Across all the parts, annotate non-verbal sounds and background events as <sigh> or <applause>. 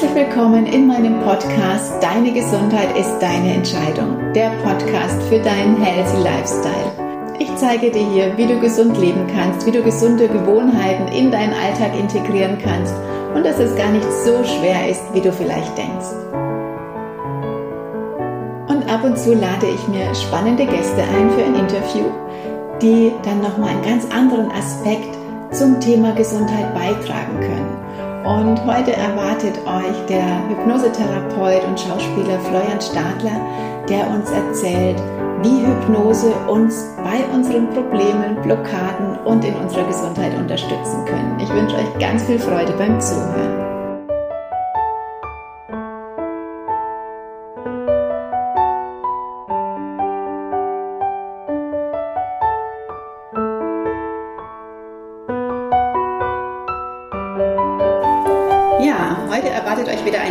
Herzlich willkommen in meinem Podcast Deine Gesundheit ist deine Entscheidung, der Podcast für deinen Healthy Lifestyle. Ich zeige dir hier, wie du gesund leben kannst, wie du gesunde Gewohnheiten in deinen Alltag integrieren kannst und dass es gar nicht so schwer ist, wie du vielleicht denkst. Und ab und zu lade ich mir spannende Gäste ein für ein Interview, die dann nochmal einen ganz anderen Aspekt zum Thema Gesundheit beitragen können. Und heute erwartet euch der Hypnosetherapeut und Schauspieler Florian Stadler, der uns erzählt, wie Hypnose uns bei unseren Problemen, Blockaden und in unserer Gesundheit unterstützen können. Ich wünsche euch ganz viel Freude beim Zuhören.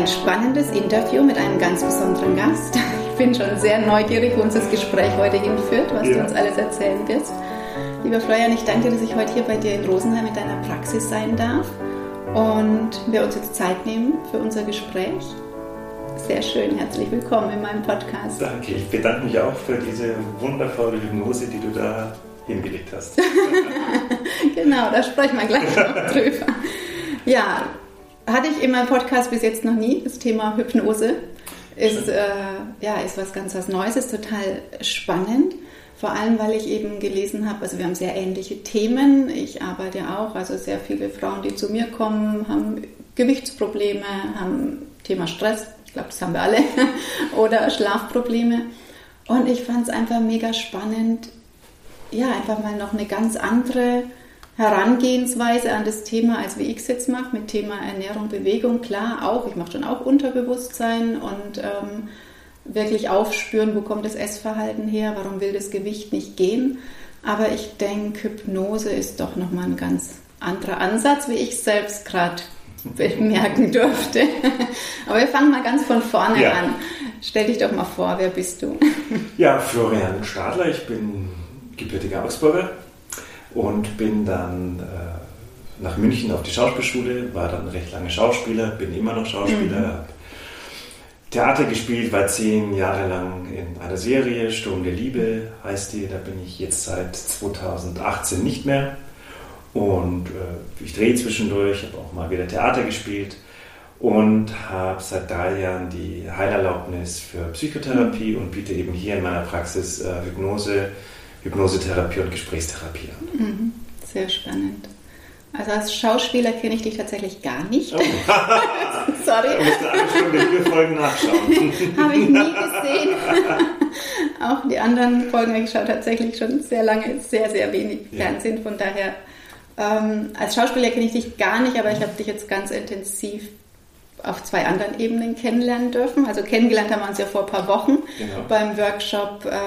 Ein spannendes Interview mit einem ganz besonderen Gast. Ich bin schon sehr neugierig, wo uns das Gespräch heute hinführt, was ja. du uns alles erzählen wirst. Lieber Florian, ich danke dir, dass ich heute hier bei dir in Rosenheim mit deiner Praxis sein darf und wir uns jetzt Zeit nehmen für unser Gespräch. Sehr schön, herzlich willkommen in meinem Podcast. Danke, ich bedanke mich auch für diese wundervolle Hypnose, die du da hingelegt hast. <laughs> genau, da sprechen wir gleich noch <laughs> drüber. Ja, hatte ich in meinem Podcast bis jetzt noch nie, das Thema Hypnose. Ist, äh, ja, ist was ganz was Neues, ist total spannend. Vor allem, weil ich eben gelesen habe, also wir haben sehr ähnliche Themen. Ich arbeite auch, also sehr viele Frauen, die zu mir kommen, haben Gewichtsprobleme, haben Thema Stress, ich glaube, das haben wir alle, <laughs> oder Schlafprobleme. Und ich fand es einfach mega spannend, ja, einfach mal noch eine ganz andere Herangehensweise an das Thema, als wie ich es jetzt mache, mit Thema Ernährung, Bewegung, klar auch, ich mache schon auch Unterbewusstsein und ähm, wirklich aufspüren, wo kommt das Essverhalten her, warum will das Gewicht nicht gehen. Aber ich denke, Hypnose ist doch nochmal ein ganz anderer Ansatz, wie ich selbst gerade bemerken durfte. <laughs> Aber wir fangen mal ganz von vorne ja. an. Stell dich doch mal vor, wer bist du? <laughs> Ja, Florian Stadler, ich bin gebürtiger Augsburger, und bin dann äh, nach München auf die Schauspielschule, war dann recht lange Schauspieler, bin immer noch Schauspieler, mhm. habe Theater gespielt, war zehn Jahre lang in einer Serie, Sturm der Liebe heißt die, da bin ich jetzt seit 2018 nicht mehr. Und äh, ich drehe zwischendurch, habe auch mal wieder Theater gespielt und habe seit drei Jahren die Heilerlaubnis für Psychotherapie mhm. und biete eben hier in meiner Praxis äh, Hypnose, Hypnosetherapie und Gesprächstherapie an. Mhm. Sehr spannend. Also als Schauspieler kenne ich dich tatsächlich gar nicht. Oh. <laughs> Sorry. Da musst du eine Stunde vier Folgen nachschauen. <laughs> habe ich nie gesehen. <laughs> Auch die anderen Folgen habe ich geschaut tatsächlich schon sehr lange, sehr, sehr wenig ja. Fernsehen. Von daher, ähm, als Schauspieler kenne ich dich gar nicht, aber ich habe dich jetzt ganz intensiv auf zwei anderen Ebenen kennenlernen dürfen. Also kennengelernt haben wir uns ja vor ein paar Wochen genau. beim Workshop äh,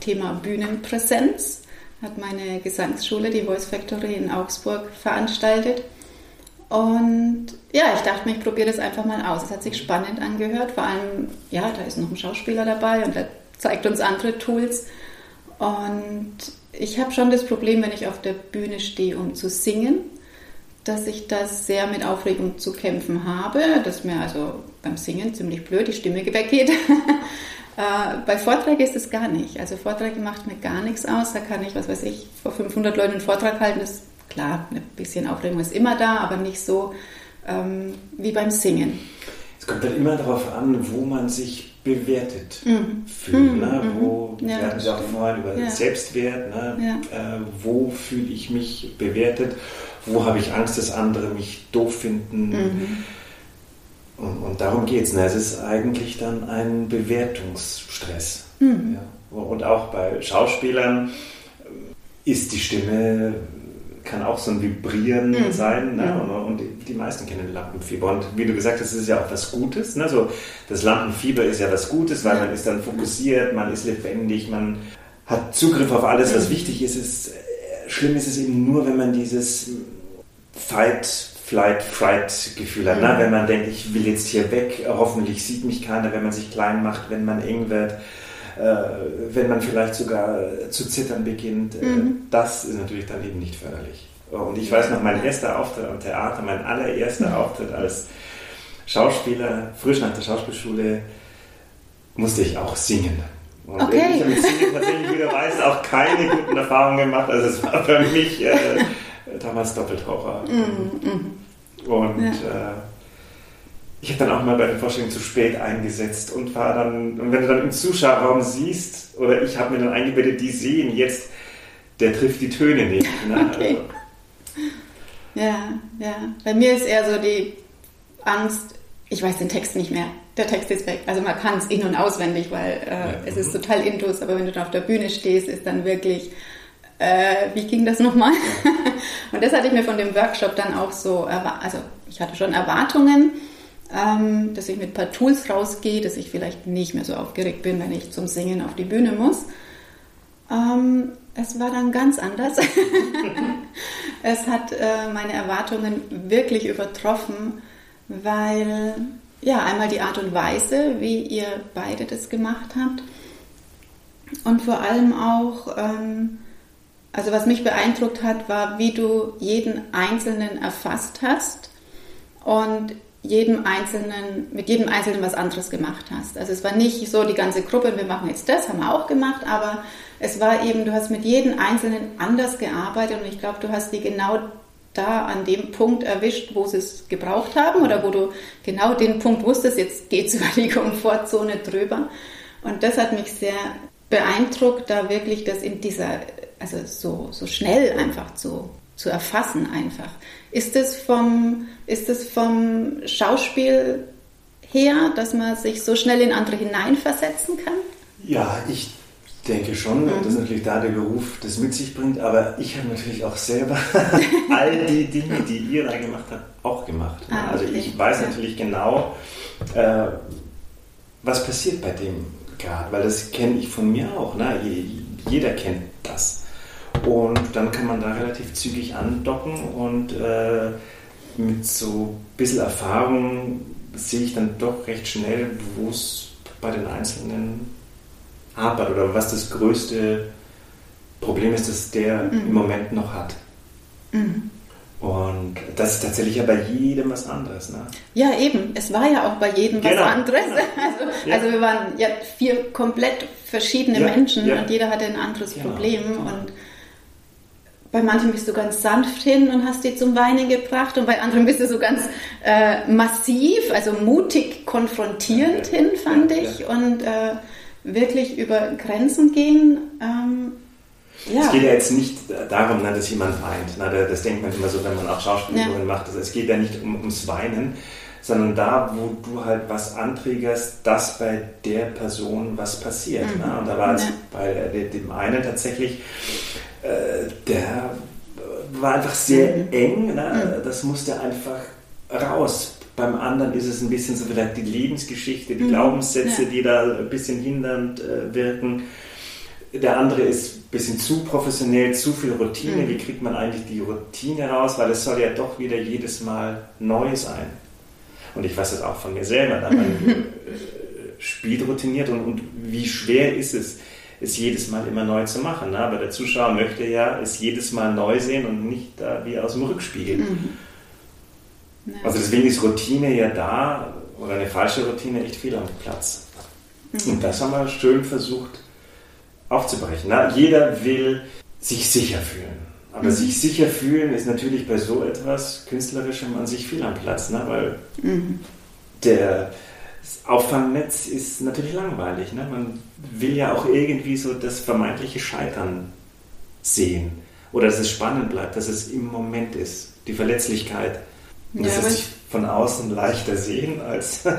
Thema Bühnenpräsenz. Hat meine Gesangsschule, die Voice Factory in Augsburg, veranstaltet. Und ja, ich dachte mir, ich probiere das einfach mal aus. Es hat sich spannend angehört. Vor allem, ja, da ist noch ein Schauspieler dabei und der zeigt uns andere Tools. Und ich habe schon das Problem, wenn ich auf der Bühne stehe, um zu singen, dass ich das sehr mit Aufregung zu kämpfen habe, dass mir also beim Singen ziemlich blöd die Stimme weggeht. <laughs> äh, bei Vorträgen ist es gar nicht. Also Vorträge macht mir gar nichts aus. Da kann ich, was weiß ich, vor 500 Leuten einen Vortrag halten. Das ist klar, ein bisschen Aufregung ist immer da, aber nicht so ähm, wie beim Singen. Es kommt dann immer darauf an, wo man sich bewertet mhm. fühlt. Mhm. Ne? Mhm. Wo, ja, wir hatten ja auch vorhin über ja. Selbstwert, ne? Ja. Äh, wo fühle ich mich bewertet wo habe ich Angst, dass andere mich doof finden. Mhm. Und, und, darum geht es. Ne? Es ist eigentlich dann ein Bewertungsstress. Mhm. Ja? Und auch bei Schauspielern ist die Stimme, kann auch so ein Vibrieren mhm. sein. Ne? Und, und die, die, meisten kennen Lampenfieber. Und wie du gesagt hast, es ist ja auch was Gutes. Ne? So, das Lampenfieber ist ja was Gutes, weil man ist dann fokussiert, man ist lebendig, man hat Zugriff auf alles, was mhm. wichtig ist. Es schlimm ist es eben nur, wenn man dieses Fight, Flight, Fright Gefühl hat. Ne? Mhm. Ne? Wenn man denkt, ich will jetzt hier weg, hoffentlich sieht mich keiner, wenn man sich klein macht, wenn man eng wird, äh, wenn man vielleicht sogar zu zittern beginnt. Äh, mhm. Das ist natürlich dann eben nicht förderlich. Und ich weiß noch, mein erster Auftritt am Theater, mein allererster mhm. Auftritt als Schauspieler, frisch nach der Schauspielschule, musste ich auch singen. Und okay. ich habe mit Singen tatsächlich, wie du weißt, auch keine guten <laughs> Erfahrungen gemacht. Also es war für mich äh, damals Doppeltaucher. Mm, mm. Und ja. äh, ich habe dann auch mal bei den Vorstellungen zu spät eingesetzt und war dann, und wenn du dann im Zuschauerraum siehst, oder ich habe mir dann eingebettet, die sehen jetzt, der trifft die Töne nicht. <laughs> Ne? Okay. Ja, ja. Bei mir ist eher so die Angst, ich weiß den Text nicht mehr. Der Text ist weg. Also man kann es in- und auswendig, weil äh, ja. es ist total intus, aber wenn du dann auf der Bühne stehst, ist dann wirklich, äh, wie ging das nochmal? <laughs> und das hatte ich mir von dem Workshop dann auch so, also ich hatte schon Erwartungen, ähm, dass ich mit ein paar Tools rausgehe, dass ich vielleicht nicht mehr so aufgeregt bin, wenn ich zum Singen auf die Bühne muss. Ähm, es war dann ganz anders. <laughs> es hat äh, meine Erwartungen wirklich übertroffen, weil ja einmal die Art und Weise, wie ihr beide das gemacht habt und vor allem auch, ähm, also was mich beeindruckt hat, war, wie du jeden Einzelnen erfasst hast und jedem Einzelnen, mit jedem Einzelnen was anderes gemacht hast. Also es war nicht so die ganze Gruppe, wir machen jetzt das, haben wir auch gemacht, aber es war eben, du hast mit jedem Einzelnen anders gearbeitet und ich glaube, du hast die genau da an dem Punkt erwischt, wo sie es gebraucht haben oder wo du genau den Punkt wusstest, jetzt geht es über die Komfortzone drüber. Und das hat mich sehr beeindruckt, da wirklich das in dieser, also so, so schnell einfach zu, zu erfassen einfach. Ist es vom, ist es vom Schauspiel her, dass man sich so schnell in andere hineinversetzen kann? Ja, ich denke schon, mhm. dass natürlich da der Beruf das mit sich bringt, aber ich habe natürlich auch selber <laughs> all die Dinge, die ihr da gemacht habt, auch gemacht. Ah, also okay. Ich weiß natürlich genau, äh, was passiert bei dem gerade, weil das kenne ich von mir auch. Ne? Jeder kennt das. Und dann kann man da relativ zügig andocken und äh, mit so ein bisschen Erfahrung sehe ich dann doch recht schnell, wo es bei den Einzelnen hapert oder was das größte Problem ist, das der mhm. im Moment noch hat. Mhm. Und das ist tatsächlich ja bei jedem was anderes. Ne? Ja, eben. Es war ja auch bei jedem genau, was anderes. Genau. <laughs> Also, ja. also, wir waren ja vier komplett verschiedene ja, Menschen ja. und jeder hatte ein anderes genau, Problem. Genau. Und bei manchen bist du ganz sanft hin und hast die zum Weinen gebracht und bei anderen bist du so ganz äh, massiv, also mutig konfrontierend hin, fand ich. Und äh, wirklich über Grenzen gehen. Ähm, ja. Es geht ja jetzt nicht darum, dass jemand weint. Das denkt man immer so, wenn man auch Schauspielübungen ja. macht. Also es geht ja nicht um, ums Weinen, sondern da, wo du halt was anträgerst, dass bei der Person was passiert. Mhm. Und da war es ja. bei dem einen tatsächlich äh, der war einfach sehr mhm. eng. Ne? Mhm. Das musste einfach raus. Beim anderen ist es ein bisschen so vielleicht die Lebensgeschichte, die mhm. Glaubenssätze, ja. die da ein bisschen hindernd äh, wirken. Der andere ist ein bisschen zu professionell, zu viel Routine. Mhm. Wie kriegt man eigentlich die Routine raus? Weil es soll ja doch wieder jedes Mal neu sein. Und ich weiß das auch von mir selber. Da man äh, spielt routiniert und, und wie schwer ist es, es jedes Mal immer neu zu machen. Ne? Aber der Zuschauer möchte ja es jedes Mal neu sehen und nicht da wie aus dem Rückspiegel. Mhm. Ja. Also deswegen ist Routine ja da, oder eine falsche Routine echt viel am Platz. Mhm. Und das haben wir schön versucht aufzubrechen. Ne? Jeder will sich sicher fühlen. Aber mhm. sich sicher fühlen ist natürlich bei so etwas Künstlerischem an sich viel am Platz, ne? weil mhm. der das Auffangnetz ist natürlich langweilig. Ne? Man will ja auch irgendwie so das vermeintliche Scheitern sehen. Oder dass es spannend bleibt, dass es im Moment ist. Die Verletzlichkeit. Und ja, das ist von außen leichter sehen, als <laughs>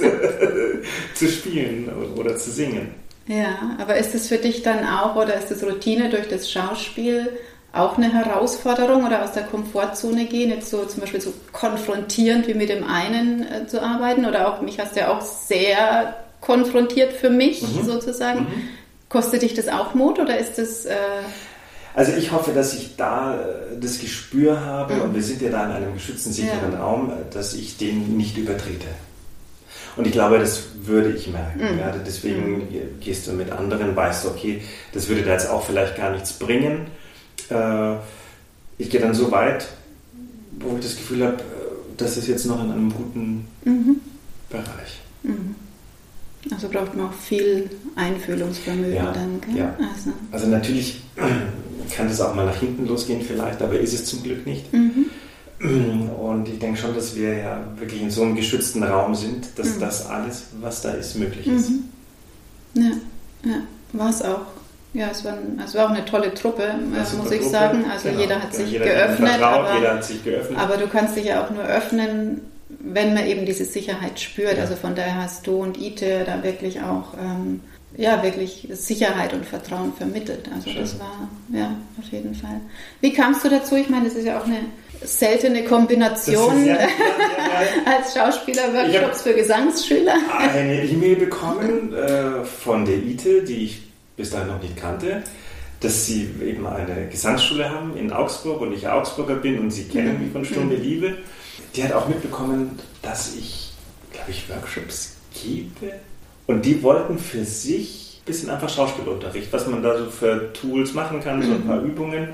<laughs> zu spielen oder zu singen. Ja, aber ist es für dich dann auch, oder ist es Routine durch das Schauspiel auch eine Herausforderung oder aus der Komfortzone gehen, jetzt so zum Beispiel so konfrontierend wie mit dem einen äh, zu arbeiten oder auch mich hast du ja auch sehr konfrontiert für mich mhm. sozusagen. Mhm. Kostet dich das auch Mut oder ist das... Äh also ich hoffe, dass ich da äh, das Gespür habe mhm. und wir sind ja da in einem geschützten, sicheren ja. Raum, dass ich den nicht übertrete. Und ich glaube, das würde ich merken. Mhm. Ja, deswegen mhm. gehst du mit anderen, weißt du, okay, das würde da jetzt auch vielleicht gar nichts bringen äh, ich gehe dann so weit, wo ich das Gefühl habe, äh, das ist jetzt noch in einem guten mhm. Bereich. Mhm. Also braucht man auch viel Einfühlungsvermögen ja, dann. Gell? Ja. Also. also. natürlich <clears throat> kann das auch mal nach hinten losgehen vielleicht, aber ist es zum Glück nicht. Mhm. Und ich denke schon, dass wir ja wirklich in so einem geschützten Raum sind, dass mhm. das alles, was da ist, möglich ist. Mhm. Ja, ja. war es auch. Ja, es war, es war auch eine tolle Truppe, äh, muss ich sagen. Also genau. jeder hat sich jeder geöffnet. Vertraut, aber, jeder hat sich geöffnet. Aber du kannst dich ja auch nur öffnen, wenn man eben diese Sicherheit spürt. Ja. Also von daher hast du und Ite da wirklich auch ähm, ja, wirklich Sicherheit und Vertrauen vermittelt. Also Schön. das war, ja, auf jeden Fall. Wie kamst du dazu? Ich meine, das ist ja auch eine seltene Kombination ja, ja, ja, <laughs> als Schauspieler Workshops für Gesangsschüler. Eine E-Mail bekommen äh, von der ITE, die ich bis dahin noch nicht kannte, dass sie eben eine Gesangsschule haben in Augsburg und ich Augsburger bin und sie kennen mhm. mich von Stunde mhm. Liebe. Die hat auch mitbekommen, dass ich, glaube ich, Workshops gebe und die wollten für sich ein bisschen einfach Schauspielunterricht, was man da so für Tools machen kann, so ein paar mhm. Übungen.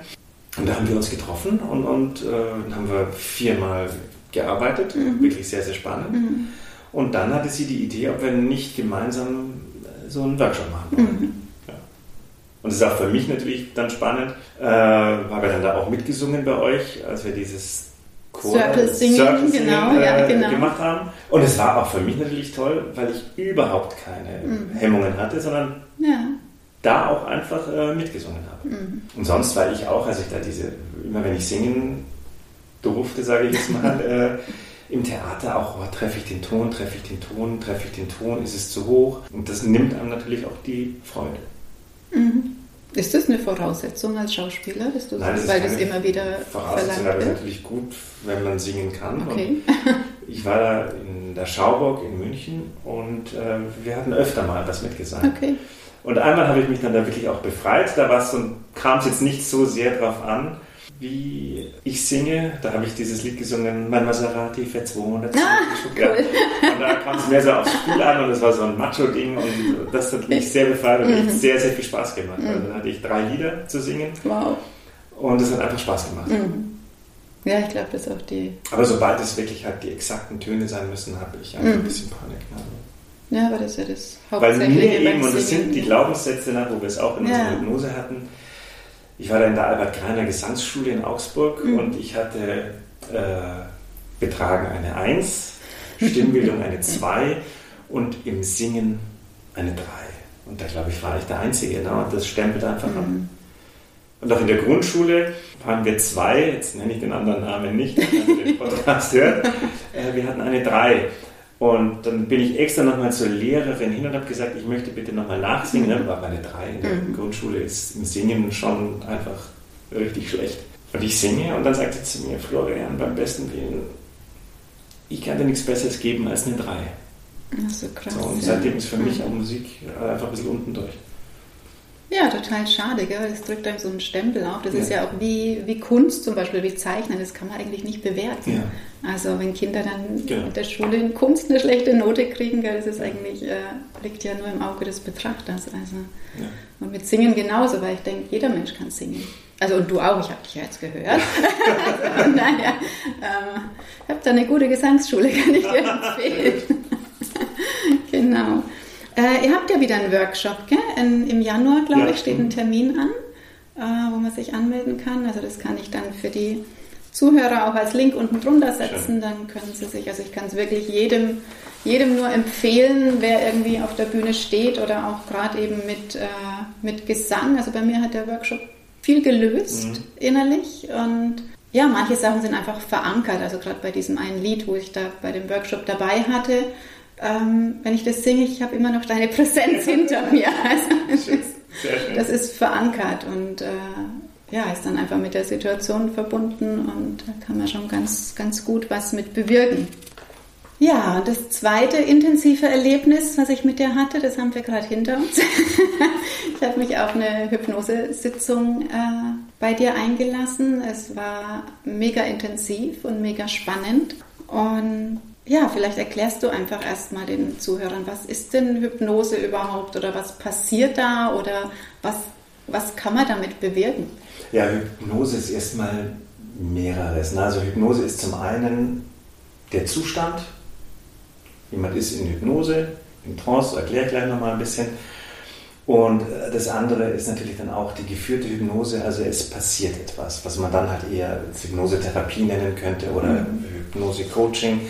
Und da haben wir uns getroffen und, und äh, haben wir viermal gearbeitet, mhm. wirklich sehr, sehr spannend. Mhm. Und dann hatte sie die Idee, ob wir nicht gemeinsam äh, so einen Workshop machen wollen. Mhm. Ja. Und das ist auch für mich natürlich dann spannend, äh, habe dann da auch mitgesungen bei euch, als wir dieses Chor, Circle Singing, Circle Singing genau, äh, ja, genau. gemacht haben. Und es war auch für mich natürlich toll, weil ich überhaupt keine mhm. Hemmungen hatte, sondern ja. Da auch einfach äh, mitgesungen habe. Mhm. Und sonst war ich auch, als ich da diese, immer wenn ich singen durfte, sage ich jetzt mal, <laughs> äh, im Theater auch, oh, treffe ich den Ton, treffe ich den Ton, treffe ich den Ton, ist es zu hoch? Und das nimmt einem natürlich auch die Freude. Mhm. Ist das eine Voraussetzung als Schauspieler, dass du Nein, das weil das immer wieder Voraussetzung, aber es ist natürlich gut, wenn man singen kann. Okay. <laughs> ich war da in der Schauburg in München und äh, wir hatten öfter mal was mitgesagt. Okay. Und einmal habe ich mich dann da wirklich auch befreit. Da kam es jetzt nicht so sehr drauf an, wie ich singe. Da habe ich dieses Lied gesungen, Mein Maserati fährt 200 ah, cool. Und da kam es mehr so aufs Spiel an und es war so ein Macho-Ding und das hat mich sehr befreit und mhm. sehr, sehr viel Spaß gemacht. Mhm. Also dann hatte ich drei Lieder zu singen. Wow. Und es hat einfach Spaß gemacht. Mhm. Ja, ich glaube, das ist auch die. Aber sobald es wirklich halt die exakten Töne sein müssen, habe ich einfach ein mhm. bisschen Panik. Ja, aber das ist ja das Hauptsächliche. Weil mir eben, und das sind die Glaubenssätze, wo wir es auch in ja. unserer Hypnose hatten, ich war da in der Albert-Greiner Gesangsschule in Augsburg mhm. und ich hatte äh, betragen eine 1, Stimmbildung eine <laughs> 2 und im Singen eine 3. Und da glaube ich, war ich der Einzige. Ne? Und das stempelt einfach mhm. an. Und auch in der Grundschule waren wir zwei, jetzt nenne ich den anderen Namen nicht, wenn ihr den Podcast hört, <laughs> äh, wir hatten eine 3. Und dann bin ich extra nochmal zur Lehrerin hin und habe gesagt, ich möchte bitte nochmal nachsingen. Ne? War meine drei in der mhm. Grundschule ist im Singen schon einfach richtig schlecht. Und ich singe und dann sagte sie zu mir, Florian, beim besten Willen, ich kann dir nichts Besseres geben als eine drei. Ach so krass. So, und seitdem ist für mich auch Musik einfach ein bisschen unten durch. Ja, total schade, gell? das drückt einem so einen Stempel auf. Das ja. ist ja auch wie, wie Kunst zum Beispiel, wie Zeichnen, das kann man eigentlich nicht bewerten. Ja. Also wenn Kinder dann genau. in der Schule in Kunst eine schlechte Note kriegen, gell, das ist eigentlich, äh, liegt ja nur im Auge des Betrachters. Also. Ja. Und mit Singen genauso, weil ich denke, jeder Mensch kann singen. Also und du auch, ich habe dich ja jetzt gehört. <laughs> also, naja, ähm, ich habe da eine gute Gesangsschule, kann ich dir <laughs> empfehlen. <laughs> genau. Äh, ihr habt ja wieder einen Workshop, gell? In, Im Januar, glaube ja, ich, steht ein Termin an, äh, wo man sich anmelden kann. Also das kann ich dann für die Zuhörer auch als Link unten drunter setzen. Schön. Dann können sie sich, also ich kann es wirklich jedem, jedem nur empfehlen, wer irgendwie auf der Bühne steht oder auch gerade eben mit, äh, mit Gesang. Also bei mir hat der Workshop viel gelöst mhm. innerlich und ja, manche Sachen sind einfach verankert. Also gerade bei diesem einen Lied, wo ich da bei dem Workshop dabei hatte, ähm, wenn ich das singe, ich habe immer noch deine Präsenz hinter <laughs> mir. Also, das, ist verankert und äh, ja, ist dann einfach mit der Situation verbunden und da kann man schon ganz, ganz gut was mit bewirken. Ja, und das zweite intensive Erlebnis, was ich mit dir hatte, das haben wir gerade hinter uns. <laughs> ich habe mich auf eine Hypnosesitzung äh, bei dir eingelassen. Es war mega intensiv und mega spannend. Und ja, vielleicht erklärst du einfach erstmal den Zuhörern, was ist denn Hypnose überhaupt oder was passiert da oder was, was kann man damit bewirken? Ja, Hypnose ist erstmal mehreres. Also Hypnose ist zum einen der Zustand. Jemand ist in Hypnose, in Trance, erkläre ich gleich nochmal ein bisschen. Und äh, das andere ist natürlich dann auch die geführte Hypnose, also es passiert etwas, was man dann halt eher Hypnosetherapie nennen könnte oder mhm. Hypnose-Coaching.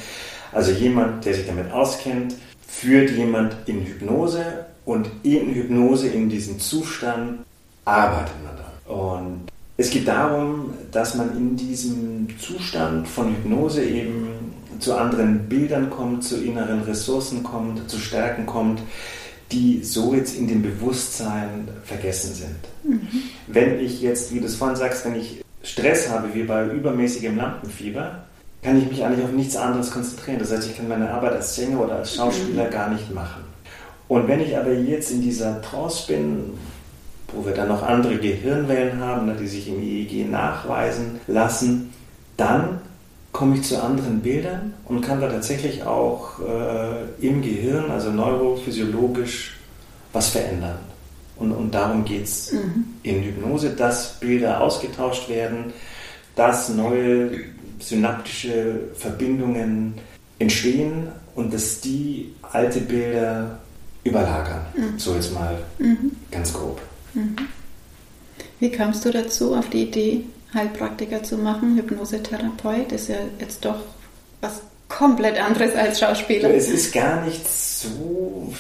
Also jemand, der sich damit auskennt, führt jemand in Hypnose und in Hypnose in diesem Zustand arbeitet man dann. Und es geht darum, dass man in diesem Zustand von Hypnose eben zu anderen Bildern kommt, zu inneren Ressourcen kommt, zu Stärken kommt, die so jetzt in dem Bewusstsein vergessen sind. Mhm. Wenn ich jetzt, wie du es vorhin sagst, wenn ich Stress habe, wie bei übermäßigem Lampenfieber, kann ich mich eigentlich auf nichts anderes konzentrieren. Das heißt, ich kann meine Arbeit als Sänger oder als Schauspieler mhm. gar nicht machen. Und wenn ich aber jetzt in dieser Trance bin, wo wir dann noch andere Gehirnwellen haben, ne, die sich im EEG nachweisen lassen, dann komme ich zu anderen Bildern und kann da tatsächlich auch äh, im Gehirn, also neurophysiologisch, was verändern. Und, und darum geht es mhm. in Hypnose, dass Bilder ausgetauscht werden, dass neue synaptische Verbindungen entstehen und dass die alte Bilder überlagern. Mhm. So jetzt mal mhm. ganz grob. Mhm. Wie kamst du dazu, auf die Idee, Heilpraktiker zu machen, Hypnosetherapeut? Ist ja jetzt doch was komplett anderes als Schauspieler. Es ist gar nicht so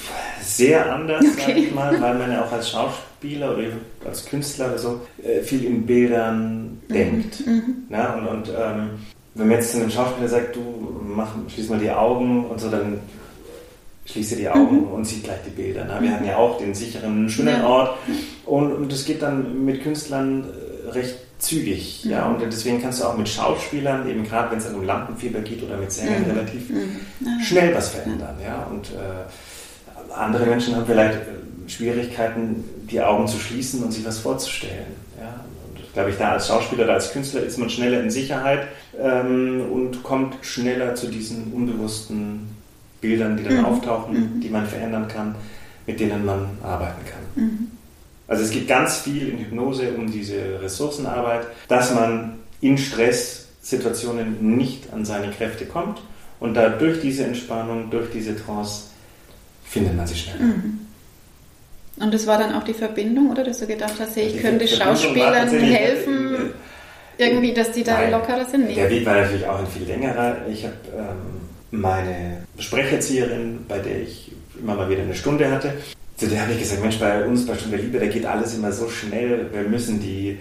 sehr anders, okay. sag ich mal, weil man ja auch als Schauspieler oder als Künstler oder so äh, viel in Bildern mhm. denkt. Mhm. Na, und, und ähm, wenn man jetzt zu einem Schauspieler sagt, du mach, schließ mal die Augen und so, dann schließe die Augen mhm. und sieht gleich die Bilder. Ne? Wir mhm. hatten ja auch den sicheren, schönen ja. Ort und, und das geht dann mit Künstlern äh, recht zügig. Mhm. Ja? Und deswegen kannst du auch mit Schauspielern, eben gerade wenn es um Lampenfieber geht oder mit Sängern, mhm. relativ mhm. schnell was verändern. Ja? Und äh, andere Menschen haben vielleicht äh, Schwierigkeiten, die Augen zu schließen und sich was vorzustellen. Ja? Und glaube ich, da als Schauspieler oder als Künstler ist man schneller in Sicherheit ähm, und kommt schneller zu diesen unbewussten Bildern, die dann mhm. auftauchen, mhm. die man verändern kann, mit denen man arbeiten kann. Also es geht ganz viel in Hypnose um diese Ressourcenarbeit, dass man in Stresssituationen nicht an seine Kräfte kommt und da durch diese Entspannung, durch diese Trance findet man sich schneller. Mhm. Und das war dann auch die Verbindung, oder dass du gedacht hast, hey, ich könnte Schauspielern helfen, irgendwie, dass die da Nein, lockerer sind? Nee. Der Weg war natürlich auch ein viel längerer. Ich habe ähm, meine Sprecherzieherin, bei der ich immer mal wieder eine Stunde hatte, zu der habe ich gesagt, Mensch, bei uns bei Stunde Liebe, da geht alles immer so schnell, wir müssen die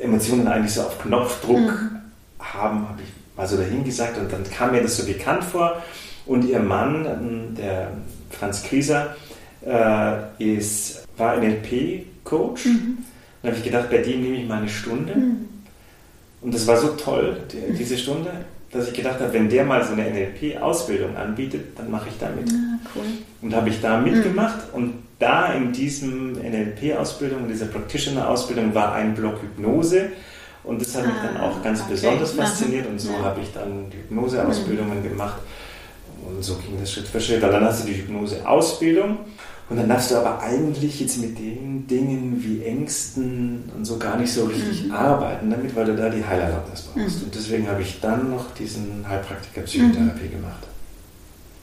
Emotionen eigentlich so auf Knopfdruck mhm. haben, habe ich mal so dahin gesagt und dann kam mir das so bekannt vor und ihr Mann, der Franz Krieser, äh, ist, war NLP-Coach. Mhm. Dann habe ich gedacht, bei dem nehme ich mal eine Stunde. Mhm. Und das war so toll, die, diese Stunde dass ich gedacht habe, wenn der mal so eine NLP-Ausbildung anbietet, dann mache ich da mit. Ah, cool. Und habe ich da mitgemacht mhm. und da in diesem NLP-Ausbildung, in dieser Practitioner-Ausbildung war ein Block Hypnose und das hat ah, mich dann auch ganz okay. besonders fasziniert und so habe ich dann die Hypnose-Ausbildungen mhm. gemacht und so ging das Schritt für Schritt. Und dann hast du die Hypnose-Ausbildung und dann darfst du aber eigentlich jetzt mit den Dingen wie Ängsten und so gar nicht so richtig mhm. arbeiten damit, weil du da die Heilerlaubnis brauchst. Mhm. Und deswegen habe ich dann noch diesen Heilpraktiker Psychotherapie mhm. gemacht.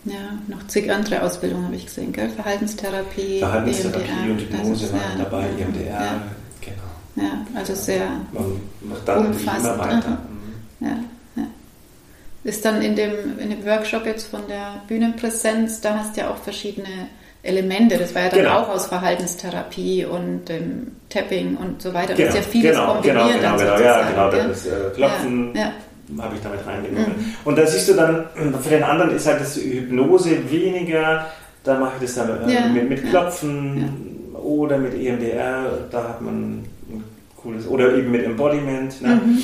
Ja, noch zig andere Ausbildungen habe ich gesehen, gell? Verhaltenstherapie, Verhaltenstherapie EMDR, und Hypnose waren ja, dabei, EMDR, ja. genau. Ja, also sehr umfassend. Immer weiter. Mhm. Ja, ja. Ist dann in dem, in dem Workshop jetzt von der Bühnenpräsenz, da hast du ja auch verschiedene Elemente. Das war ja dann genau. auch aus Verhaltenstherapie und ähm, Tapping und so weiter. Genau. Das ist ja vieles genau, kombiniert. Genau, genau, genau, ja, genau. Das äh, Klopfen ja, ja. Habe ich damit reingenommen. Mhm. Und da siehst du dann, <clears throat> für den anderen ist halt das Hypnose weniger, da mache ich das dann äh, ja. mit, mit, Klopfen oder mit EMDR, da hat man ein cooles, oder eben mit Embodiment. Ne? Mhm.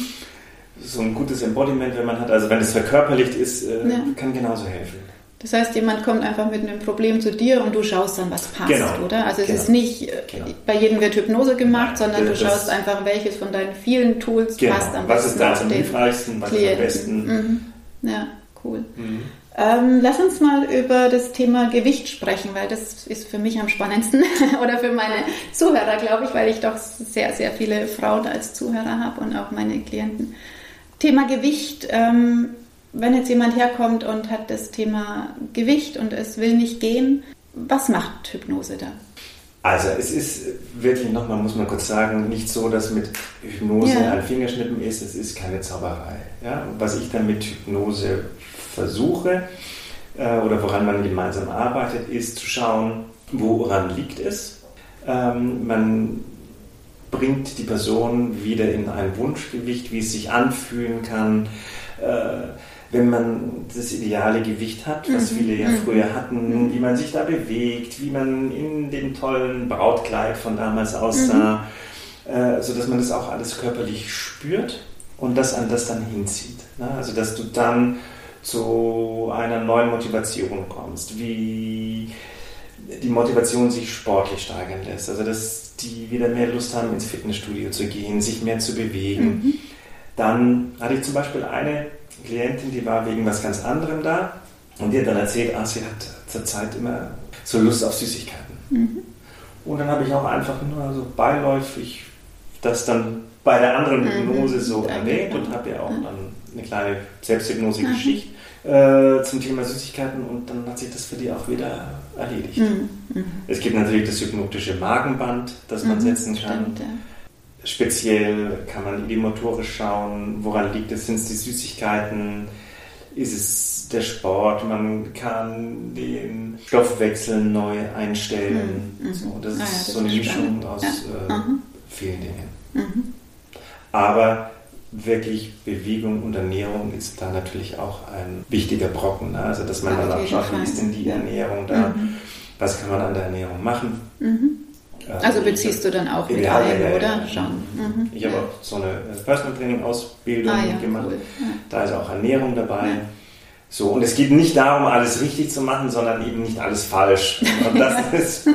So ein gutes Embodiment, wenn man hat, also wenn es verkörperlicht ist, äh, kann genauso helfen. Das heißt, jemand kommt einfach mit einem Problem zu dir und du schaust dann, was passt, genau. oder? Also es genau. ist nicht, äh, genau. bei jedem wird Hypnose gemacht, sondern das, du schaust einfach, welches von deinen vielen Tools genau. passt am besten. Was ist da am hilfreichsten, was ist am besten? Mhm. Ja, cool. Mhm. Ähm, lass uns mal über das Thema Gewicht sprechen, weil das ist für mich am spannendsten <laughs> oder für meine Zuhörer, glaube ich, weil ich doch sehr, sehr viele Frauen als Zuhörer habe und auch meine Klienten. Thema Gewicht. Ähm, wenn jetzt jemand herkommt und hat das Thema Gewicht und es will nicht gehen, was macht Hypnose da? Also es ist wirklich nochmal, muss man kurz sagen, nicht so, dass mit Hypnose ja. ein Fingerschnippen ist, es ist keine Zauberei. Ja? Was ich dann mit Hypnose versuche äh, oder woran man gemeinsam arbeitet, ist zu schauen, woran liegt es. Ähm, man bringt die Person wieder in ein Wunschgewicht, wie es sich anfühlen kann. Äh, wenn man das ideale Gewicht hat, was mhm. viele ja mhm. früher hatten, mhm. wie man sich da bewegt, wie man in dem tollen Brautkleid von damals aussah, mhm. äh, sodass man das auch alles körperlich spürt und das an das dann hinzieht. Ne? Also dass du dann zu einer neuen Motivation kommst, wie die Motivation sich sportlich steigern lässt, also dass die wieder mehr Lust haben, ins Fitnessstudio zu gehen, sich mehr zu bewegen. Mhm. Dann hatte ich zum Beispiel eine Klientin, die war wegen was ganz anderem da und die hat dann erzählt, ah, sie hat zurzeit immer so Lust auf Süßigkeiten. Mhm. Und dann habe ich auch einfach nur so beiläufig das dann bei der anderen mhm. Hypnose so erwähnt und habe ja auch dann eine kleine Selbsthypnose-Geschichte äh, zum Thema Süßigkeiten und dann hat sich das für die auch wieder erledigt. Mhm. mhm. Es gibt natürlich das hypnotische Magenband, das man mhm. setzen kann. Stimmt, ja. Speziell kann man idiomotorisch schauen, woran liegt es, sind es die Süßigkeiten, ist es der Sport, man kann den Stoffwechsel neu einstellen. Mhm. So, das, ah, ja, ist das so eine Mischung aus ja. äh, mhm. vielen Dingen. Mhm. Aber wirklich Bewegung und Ernährung ist da natürlich auch ein wichtiger Brocken. Ne? Also dass man dann auch schaut, wie ist denn die Ernährung da, mhm. was kann man an der Ernährung machen. Mhm. Also beziehst du dann auch mit ja, ein, ja, oder? Schon. Mhm. Ich habe auch so eine Personal Training Ausbildung ah, gemacht. Cool. Da ist auch Ernährung dabei. So, und es geht nicht darum, alles richtig zu machen, sondern eben nicht alles falsch. Und das <laughs> <laughs> ist äh,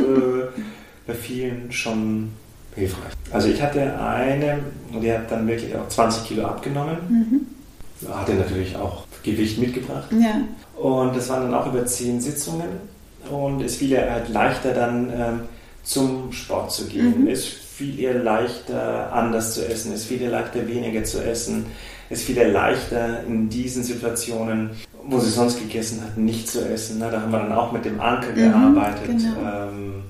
bei vielen schon hilfreich. Also ich hatte eine, die hat dann wirklich auch 20 Kilo abgenommen. Mhm. Hatte natürlich auch Gewicht mitgebracht. Ja. Und das waren dann auch über 10 Sitzungen. Und es fiel ihr halt leichter dann ähm, zum Sport zu gehen. Mhm. Es fiel ihr leichter, anders zu essen. Es fiel ihr leichter, weniger zu essen. Es fiel ihr leichter, in diesen Situationen, wo sie sonst gegessen hat, nicht zu essen. Da haben wir dann auch mit dem Anker mhm, gearbeitet. Genau. Ähm,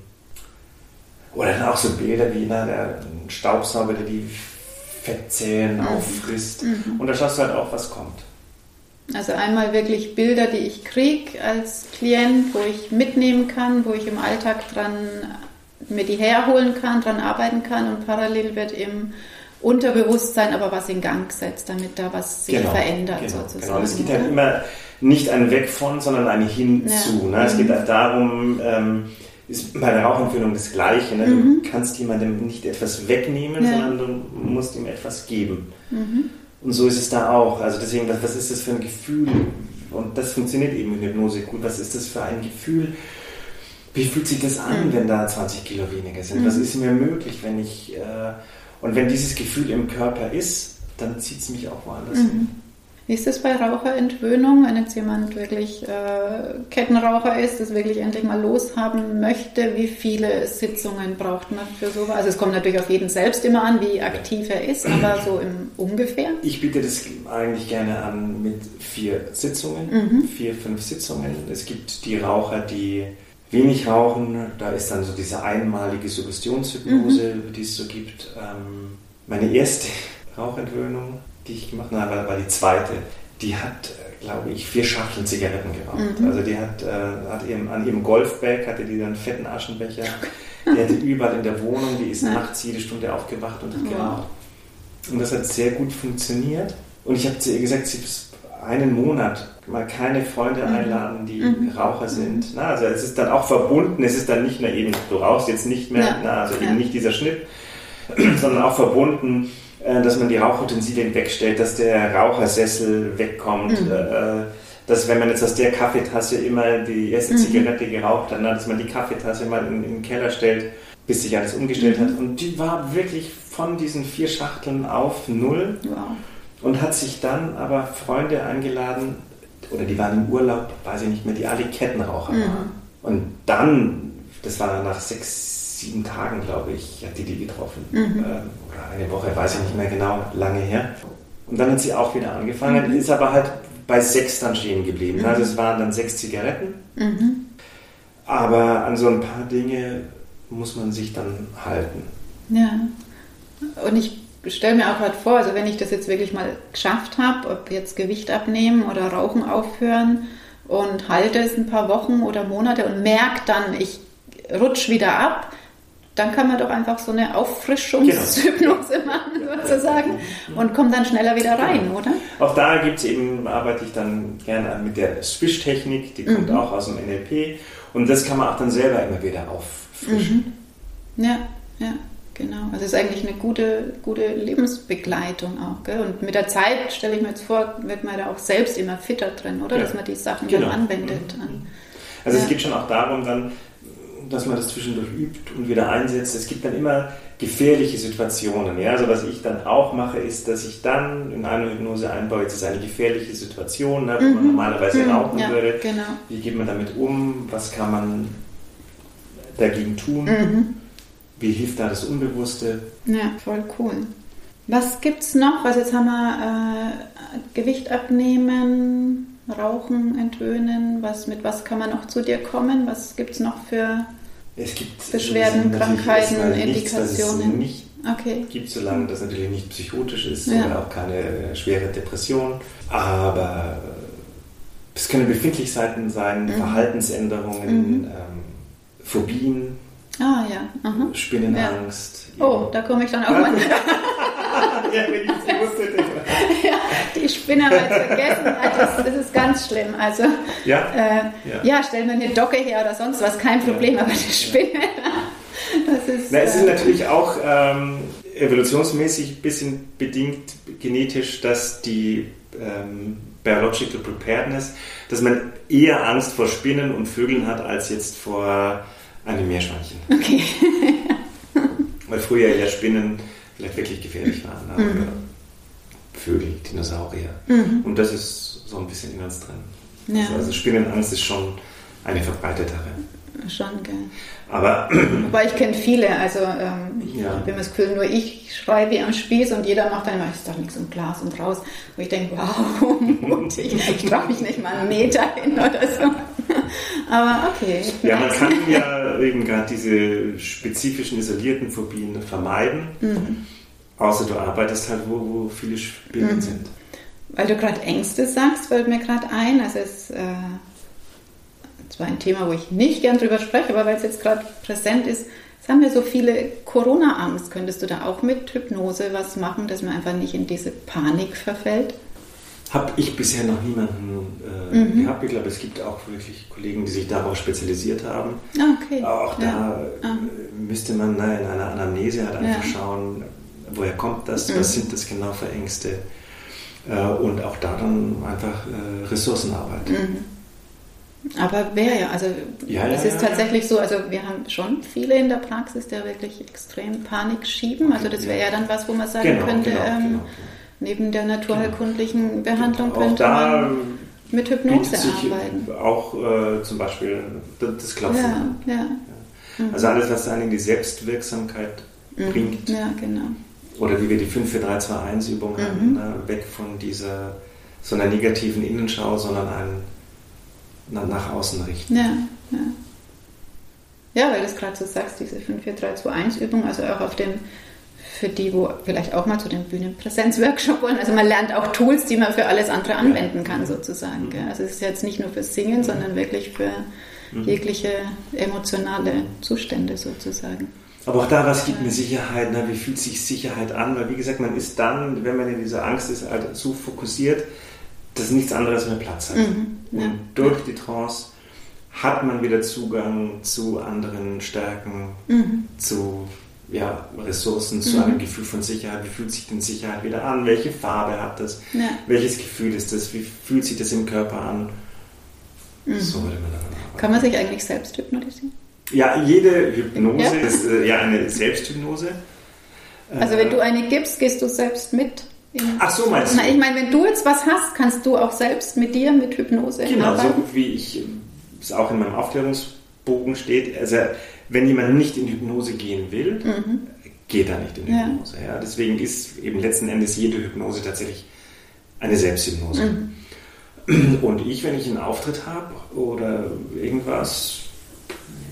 oder dann auch so Bilder wie na, der Staubsauger, der die Fettzellen auffrisst. Mhm. Und da schaust du halt auch, was kommt. Also einmal wirklich Bilder, die ich kriege als Klient, wo ich mitnehmen kann, wo ich im Alltag dran mir die herholen kann, dran arbeiten kann und parallel wird im Unterbewusstsein aber was in Gang gesetzt, damit da was sich genau, verändert genau, sozusagen. Genau, es geht halt immer nicht ein Weg von, sondern ein Hinzu. Ja. Ne? Es geht halt darum, ähm, ist bei der Rauchempfehlung das Gleiche. Ne? Mhm. Du kannst jemandem nicht etwas wegnehmen, ja. sondern du musst ihm etwas geben. Mhm. Und so ist es da auch. Also deswegen, was, was ist das für ein Gefühl? Und das funktioniert eben in Hypnose gut. Was ist das für ein Gefühl? Wie fühlt sich das an, mhm. wenn da 20 Kilo weniger sind? Was mhm. ist mir möglich, wenn ich... Äh, und wenn dieses Gefühl im Körper ist, dann zieht es mich auch woanders mhm. hin. Wie ist das bei Raucherentwöhnung, wenn jetzt jemand wirklich äh, Kettenraucher ist, das wirklich endlich mal loshaben möchte? Wie viele Sitzungen braucht man für sowas? Also es kommt natürlich auf jeden selbst immer an, wie aktiv er ist, aber so im ungefähr? Ich biete das eigentlich gerne an mit vier Sitzungen, mhm. vier, fünf Sitzungen. Es gibt die Raucher, die wenig rauchen, da ist dann so diese einmalige Suggestionshypnose, mhm. die es so gibt. Ähm, meine erste <laughs> Rauchentwöhnung die ich gemacht habe, war die zweite. Die hat, glaube ich, vier Schachteln Zigaretten geraucht. Mhm. Also die hat, äh, hat ihrem, an ihrem Golfbag hatte die dann einen fetten Aschenbecher. Die hatte überall in der Wohnung, die ist nachts jede Stunde aufgewacht und hat wow. geraucht. Und das hat sehr gut funktioniert. Und ich habe zu ihr gesagt, sie ist einen Monat mal keine Freunde mhm. einladen, die mhm. Raucher sind. Na, also es ist dann auch verbunden, es ist dann nicht mehr eben, du rauchst jetzt nicht mehr, ja. na, also ja. eben nicht dieser Schnitt, <clears throat> sondern auch verbunden, äh, dass man die Rauchutensilien wegstellt, dass der Rauchersessel wegkommt, mhm. Äh, dass wenn man jetzt aus der Kaffeetasse immer die erste mhm. Zigarette geraucht hat, dass man die Kaffeetasse mal in, in den Keller stellt, bis sich alles umgestellt mhm. hat. Und die war wirklich von diesen vier Schachteln auf null wow. und hat sich dann aber Freunde eingeladen, oder die waren im Urlaub, weiß ich nicht mehr, die alle Kettenraucher mhm. waren. Und dann, das war nach sechs, sieben Tagen, glaube ich, hat die die getroffen. Mhm. Ähm, oder eine Woche, weiß ich nicht mehr genau, lange her. Und dann hat sie auch wieder angefangen, mhm. ist aber halt bei sechs dann stehen geblieben. Mhm. Also es waren dann sechs Zigaretten. Mhm. Aber an so ein paar Dinge muss man sich dann halten. Ja. Und ich stelle mir auch gerade vor, also wenn ich das jetzt wirklich mal geschafft habe, ob jetzt Gewicht abnehmen oder Rauchen aufhören und halte es ein paar Wochen oder Monate und merke dann, ich rutsch wieder ab, dann kann man doch einfach so eine Auffrischungshypnose genau. machen, sozusagen, und kommt dann schneller wieder rein, genau. oder? Auch da gibt es eben, arbeite ich dann gerne mit der Swish-Technik, die kommt mhm. auch aus dem NLP. Und das kann man auch dann selber immer wieder auffrischen. Mhm. Ja, ja. Genau, also es ist eigentlich eine gute, gute Lebensbegleitung auch. Gell? Und mit der Zeit, stelle ich mir jetzt vor, wird man da auch selbst immer fitter drin, oder? Ja. Dass man die Sachen genau. dann anwendet. Mhm. Also ja. es geht schon auch darum, dann dass man das zwischendurch übt und wieder einsetzt. Es gibt dann immer gefährliche Situationen. Ja? Also was ich dann auch mache, ist, dass ich dann in eine Hypnose einbaue, jetzt ist eine gefährliche Situation, ne, wo mhm. man normalerweise mhm. rauchen ja, würde. Genau. Wie geht man damit um? Was kann man dagegen tun? Mhm. Wie hilft da das Unbewusste? Ja, voll cool. Was gibt es noch? Also jetzt haben wir äh, Gewicht abnehmen, Rauchen, Entwöhnen. Was, mit was kann man noch zu dir kommen? Was gibt es noch für es gibt Beschwerden, Krankheiten, Indikationen. Nichts, es nicht okay. gibt, solange das natürlich nicht psychotisch ist ja. oder auch keine schwere Depression. Aber es können Befindlichkeiten sein, mhm. Verhaltensänderungen, mhm. Ähm, Phobien, ah, ja. Aha. Spinnenangst. Ja. Oh, da komme ich dann auch mal. <laughs> ja, wenn ich wusste. <laughs> ja, die Spinne habe ich vergessen. Das, das, ist ganz schlimm. Also, ja, äh, ja. ja stellen wir eine Docke her oder sonst was, kein Problem, ja. aber die Spinne, <laughs> das ist. Na, es ist äh, natürlich auch ähm, evolutionsmäßig ein bisschen bedingt genetisch, dass die ähm, Biological Preparedness, dass man eher Angst vor Spinnen und Vögeln hat, als jetzt vor einem Meerschweinchen. Okay. <laughs> Weil früher ja Spinnen vielleicht wirklich gefährlich waren. Ne? Mhm. Vögel, Dinosaurier. Mhm. Und das ist so ein bisschen in uns drin. Ja. Also, also Spinnenangst ist schon eine verbreitetere. Schon, gell. Aber. <clears throat> Wobei ich kenne viele, also ähm, ich ja. immer das Gefühl, nur ich schreie wie am Spieß und jeder macht dann immer, ist doch nichts um Glas und raus. Wo ich denke, wow, <laughs> mutig, ich traue mich nicht mal einen Meter hin oder so. Aber okay. Ja, man kann ja eben gerade diese spezifischen isolierten Phobien vermeiden. Mhm. Außer du arbeitest halt, wo, wo viele Spinnen mhm. sind. Weil du gerade Ängste sagst, fällt mir gerade ein. Also es äh, zwar ein Thema, wo ich nicht gern drüber spreche, aber weil es jetzt gerade präsent ist, es haben wir so viele Corona-Angst. Könntest du da auch mit Hypnose was machen, dass man einfach nicht in diese Panik verfällt? Habe ich bisher noch niemanden äh, mhm. gehabt. Ich glaube, es gibt auch wirklich Kollegen, die sich darauf spezialisiert haben. Ah, okay. Auch da ja. ah. müsste man na, in einer Anamnese halt einfach ja. schauen, woher kommt das, mhm. was sind das genau für Ängste. Äh, und auch da dann einfach äh, Ressourcenarbeit. Mhm. Aber wäre ja, also ja, es ist tatsächlich so, also wir haben schon viele in der Praxis, die wirklich extrem Panik schieben. Also das wäre ja dann was, wo man sagen genau, könnte, genau, ähm, genau, neben der naturheilkundlichen Behandlung könnte man mit Hypnose arbeiten. Auch äh, zum Beispiel das Klopfen. Ja, ja. Mhm. Also alles, was dann in die Selbstwirksamkeit mhm. bringt. Ja, genau. Oder wie wir die 5-4-3-2-1-Übung mhm. haben, ne? weg von dieser so einer negativen Innenschau, sondern ein nach außen richten. Ja, ja. Ja, weil du es gerade so sagst, diese 5-4-3-2-1-Übung, also auch auf dem, für die, wo vielleicht auch mal zu dem Bühnenpräsenz-Workshop wollen. Also man lernt auch Tools, die man für alles andere anwenden kann, sozusagen. Mhm. Also es ist jetzt nicht nur für Singen, mhm. sondern wirklich für mhm. jegliche emotionale Zustände sozusagen. Aber auch da, was gibt mir Sicherheit? Ne? Wie fühlt sich Sicherheit an? Weil, wie gesagt, man ist dann, wenn man in dieser Angst ist, halt so fokussiert, dass nichts anderes mehr Platz hat. Mhm, ja. Und durch die Trance hat man wieder Zugang zu anderen Stärken, mhm. zu ja, Ressourcen, zu mhm. einem Gefühl von Sicherheit. Wie fühlt sich denn Sicherheit wieder an? Welche Farbe hat das? Ja. Welches Gefühl ist das? Wie fühlt sich das im Körper an? Mhm. So würde man dann arbeiten. Kann man sich eigentlich selbst hypnotisieren? Ja, jede Hypnose ja. ist äh, ja eine Selbsthypnose. Also wenn äh, du eine gibst, gehst du selbst mit? Ach so, meinst du? Na, ich meine, wenn du jetzt was hast, kannst du auch selbst mit dir mit Hypnose Genau, arbeiten? so wie ich es auch in meinem Aufklärungsbogen steht. Also, wenn jemand nicht in Hypnose gehen will, mhm. geht er nicht in Hypnose. Ja. ja. Deswegen ist eben letzten Endes jede Hypnose tatsächlich eine Selbsthypnose. Mhm. Und ich, wenn ich einen Auftritt habe oder irgendwas,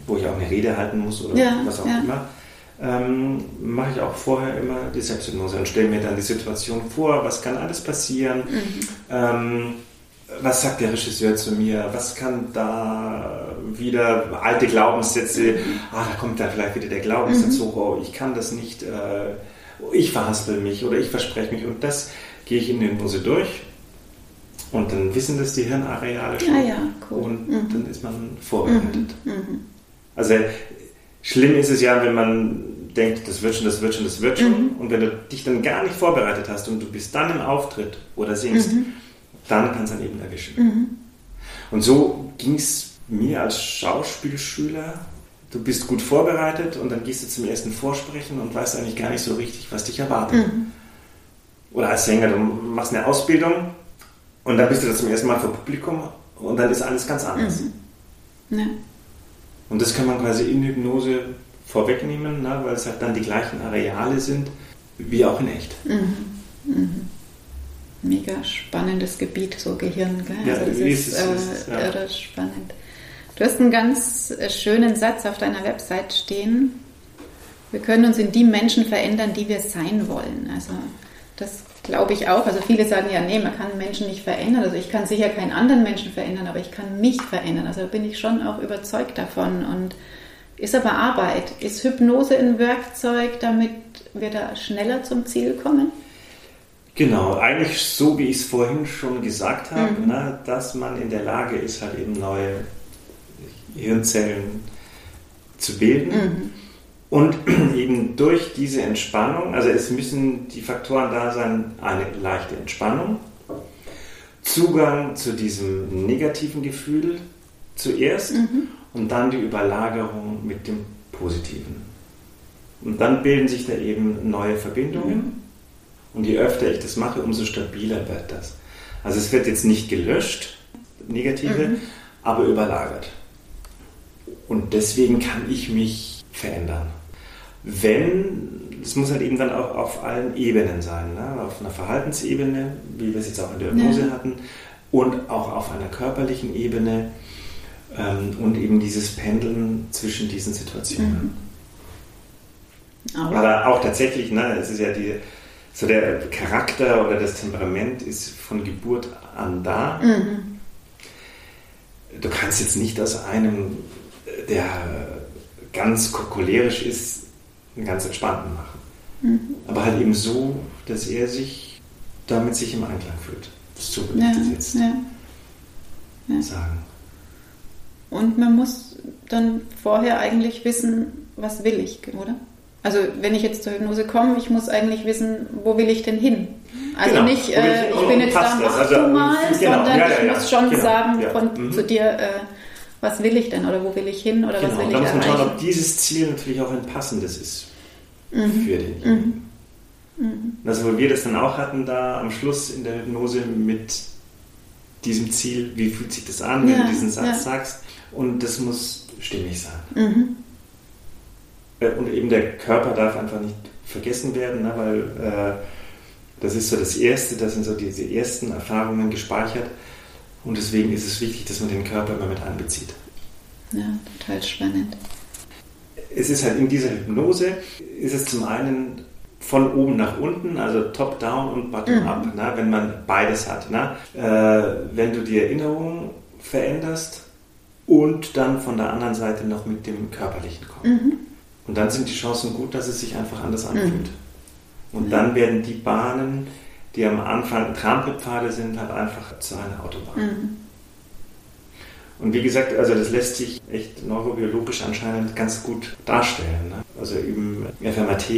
wo ich auch eine Rede halten muss oder ja, was auch ja. immer, ähm, mache ich auch vorher immer die Selbsthypnose und stelle mir dann die Situation vor, was kann alles passieren, mhm. ähm, was sagt der Regisseur zu mir, was kann da wieder alte Glaubenssätze, ah, da kommt da vielleicht wieder der Glaubenssatz mhm. hoch, oh, ich kann das nicht, äh, ich verhaspel mich oder ich verspreche mich und das gehe ich in die Hypnose durch und dann wissen das die Hirnareale schon ah, ja, cool. und mhm. dann ist man vorbereitet. Mhm. mhm. Also schlimm ist es ja, wenn man denkt, das wird schon, das wird schon, das wird schon mhm. und wenn du dich dann gar nicht vorbereitet hast und du bist dann im Auftritt oder singst, mhm. Dann kann es dann eben erwischen. Mhm. Und so ging es mir als Schauspielschüler du bist gut vorbereitet und dann gehst du zum ersten Vorsprechen und weißt eigentlich gar nicht so richtig, was dich erwartet. Mhm. Oder als Sänger, du machst eine Ausbildung und dann bist du zum ersten Mal vor Publikum und dann ist alles ganz anders. Mhm. Ja. Und das kann man quasi in Hypnose vorwegnehmen, ne, weil es halt dann die gleichen Areale sind wie auch in echt. Mhm. Mhm. Mega spannendes Gebiet, so Gehirn. Gell? Ja, also das ist, ist, äh, ist ja. irre spannend. Du hast einen ganz äh, schönen Satz auf deiner Website stehen. Wir können uns in die Menschen verändern, die wir sein wollen. Also das glaube ich auch. Also viele sagen ja, nee, man kann Menschen nicht verändern. Also ich kann sicher keinen anderen Menschen verändern, aber ich kann mich verändern. Also da bin ich schon auch überzeugt davon. Und ist aber Arbeit. Ist Hypnose ein Werkzeug, damit wir da schneller zum Ziel kommen? Genau, eigentlich so, wie ich es vorhin schon gesagt habe, mhm. ne, dass man in der Lage ist, halt eben neue Hirnzellen zu bilden. Mhm. Und <clears throat> eben durch diese Entspannung, also es müssen die Faktoren da sein, eine leichte Entspannung, Zugang zu diesem negativen Gefühl zuerst mhm. und dann die Überlagerung mit dem Positiven. Und dann bilden sich da eben neue Verbindungen. Und je öfter ich das mache, umso stabiler wird das. Also es wird jetzt nicht gelöscht, negative, mhm. aber überlagert. Und deswegen kann ich mich verändern. Wenn, es muss halt eben dann auch auf allen Ebenen sein, ne? auf einer Verhaltensebene, wie wir es jetzt auch in der Hypnose ja. hatten, und auch auf einer körperlichen Ebene ähm, und eben dieses Pendeln zwischen diesen Situationen. Mhm. Aber, Aber, auch tatsächlich, ne, es ist ja die, so der Charakter oder das Temperament ist von Geburt an da. Mhm. Du kannst jetzt nicht aus einem der ganz cholerisch ist, einen ganz entspannten machen. Mhm. Aber halt eben so, dass er sich damit sich im Einklang fühlt. So würde ja, ich das jetzt ja. Ja. sagen. Und man muss dann vorher eigentlich wissen, was will ich, oder? Also wenn ich jetzt zur Hypnose komme, ich muss eigentlich wissen, wo will ich denn hin? Also genau. nicht, äh, ich, bin jetzt da, mach also, du mal, genau. sondern ja, ja, ich muss schon genau. sagen von, mhm. zu dir, äh, was will ich denn oder wo will ich hin oder genau, was will ich erreichen. Da muss man schauen, ob dieses Ziel natürlich auch ein passendes ist mhm. für denjenigen. Mhm. Mhm. Also wo wir das dann auch hatten da am Schluss in der Hypnose mit diesem Ziel, wie fühlt sich das an, wenn du diesen Satz sagst und das muss stimmig sein. Äh, und eben der Körper darf einfach nicht vergessen werden, ne, weil äh, das ist so das Erste, das sind so diese ersten Erfahrungen gespeichert und deswegen ist es wichtig, dass man den Körper immer mit einbezieht. Ja, total spannend. Es ist halt in dieser Hypnose, ist es zum einen von oben nach unten, also top-down und bottom-up, mhm. Ne, wenn man beides hat. Ne? Äh, wenn du die Erinnerung veränderst und dann von der anderen Seite noch mit dem Körperlichen kommst. Mhm. Und dann sind die Chancen gut, dass es sich einfach anders anfühlt. Mhm. Und dann werden die Bahnen die am Anfang Trampelpfade sind, halt einfach zu einer Autobahn. Mhm. Und wie gesagt, also das lässt sich echt neurobiologisch anscheinend ganz gut darstellen. Ne? Also im FMAT,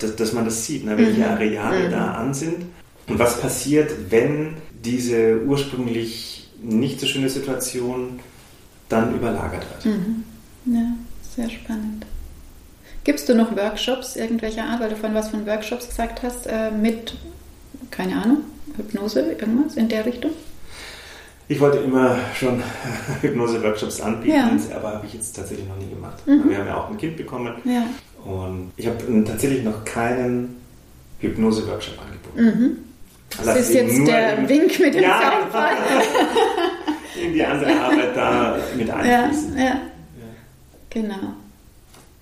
dass, dass, man das sieht, ne? welche mhm. Areale mhm. da an sind. Und was passiert, wenn diese ursprünglich nicht so schöne Situation dann überlagert wird. Mhm. Ja, sehr spannend. Gibst du noch Workshops irgendwelcher Art, weil du vorhin was von Workshops gesagt hast, äh, mit keine Ahnung, Hypnose, irgendwas in der Richtung? Ich wollte immer schon <laughs> Hypnose-Workshops anbieten, ja. aber habe ich jetzt tatsächlich noch nie gemacht. Mhm. Wir haben ja auch ein Kind bekommen ja. und ich habe tatsächlich noch keinen Hypnose-Workshop angeboten. Mhm. Das ist jetzt der in, Wink mit dem ja, Zaunpfahl. <laughs> in die andere Arbeit da mit einfließen. Ja. ja. Genau.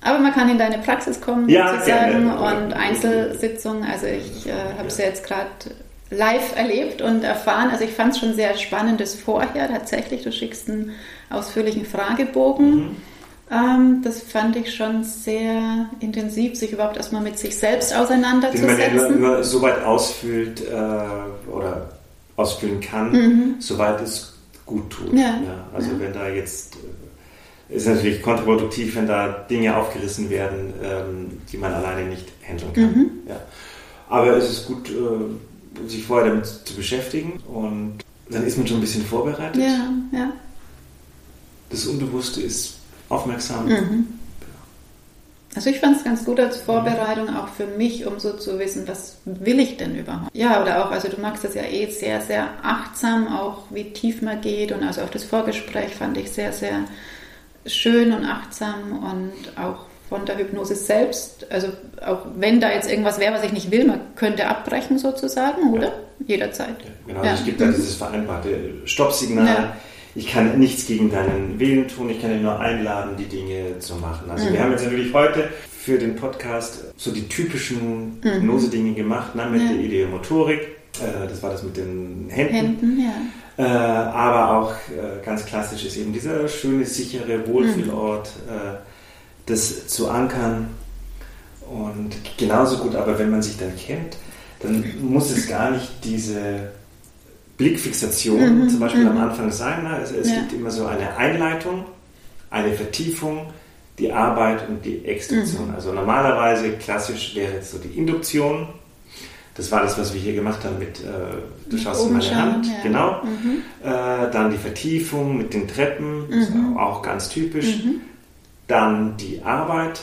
Aber man kann in deine Praxis kommen ja, sozusagen gerne. und Einzelsitzungen. Also ich äh, habe es ja jetzt gerade live erlebt und erfahren. Also ich fand es schon sehr spannendes vorher tatsächlich. Du schickst einen ausführlichen Fragebogen. Mhm. Ähm, das fand ich schon sehr intensiv, sich überhaupt erstmal mit sich selbst auseinanderzusetzen. Den man nur, nur so weit ausfüllt äh, oder ausfüllen kann, mhm. soweit es gut tut. Ja. ja also ja. wenn da jetzt äh, ist natürlich kontraproduktiv, wenn da Dinge aufgerissen werden, ähm, die man alleine nicht handeln kann. Mhm. Ja. Aber es ist gut, äh, sich vorher damit zu beschäftigen und dann ist man schon ein bisschen vorbereitet. Ja, ja. Das Unbewusste ist aufmerksam. Mhm. Also ich fand es ganz gut als Vorbereitung auch für mich, um so zu wissen, was will ich denn überhaupt? Ja, oder auch, also du magst das ja eh sehr, sehr achtsam, auch wie tief man geht und also auch das Vorgespräch fand ich sehr, sehr schön und achtsam und auch von der Hypnose selbst, also auch wenn da jetzt irgendwas wäre, was ich nicht will, man könnte abbrechen sozusagen, oder? Ja. Jederzeit. Ja, genau, ja. Also es gibt da dieses vereinbarte Stoppsignal. Ja ich kann nichts gegen deinen Willen tun, ich kann dich nur einladen, die Dinge zu machen. Also mhm. wir haben jetzt natürlich heute für den Podcast so die typischen mhm. Hypnose-Dinge gemacht, ne, mit ja. der Ideomotorik, äh, das war das mit den Händen. Händen ja. Äh, aber auch äh, ganz klassisch ist eben dieser schöne, sichere Wohlfühlort, mhm. Äh, das zu ankern. Und genauso gut, aber wenn man sich dann kennt, dann muss es gar nicht diese Blickfixation mhm, zum Beispiel mhm. am Anfang sein. Also es ja. gibt immer so eine Einleitung, eine Vertiefung, die Arbeit und die Extraktion. Mhm. Also normalerweise klassisch wäre jetzt so die Induktion. Das war das, was wir hier gemacht haben mit, äh, du schaust in meine Hand, ja. genau. Mhm. Äh, dann die Vertiefung mit den Treppen, das mhm. auch ganz typisch. Mhm. Dann die Arbeit,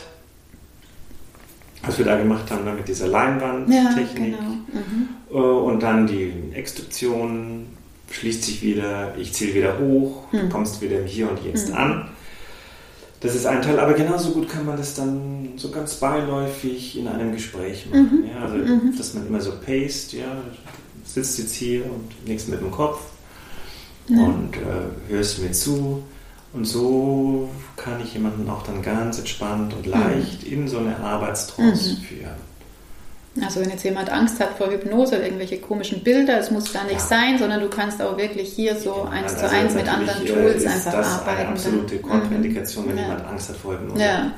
was wir da gemacht haben, ne, mit dieser Leinwandtechnik. Ja, genau. mhm. Äh, und dann die Extraktion schließt sich wieder, ich zähle wieder hoch, du kommst wieder im Hier und Jetzt mhm. an. Das ist ein Teil, aber genauso gut kann man das dann so ganz beiläufig in einem Gespräch machen. Mhm. Ja, also, mhm. dass man immer so paced, ja, sitzt jetzt hier und nichts mit dem Kopf und äh, hörst mir zu und so kann ich jemanden auch dann ganz entspannt und leicht mhm. in so eine Arbeitstrance mhm. führen. Also wenn jetzt jemand Angst hat vor Hypnose oder irgendwelche komischen Bilder, es muss da nicht ja. sein, sondern du kannst auch wirklich hier so ja, eins also zu eins mit anderen äh, Tools einfach das arbeiten. Eine absolute Kontraindikation, wenn ja. jemand Angst hat vor Hypnose,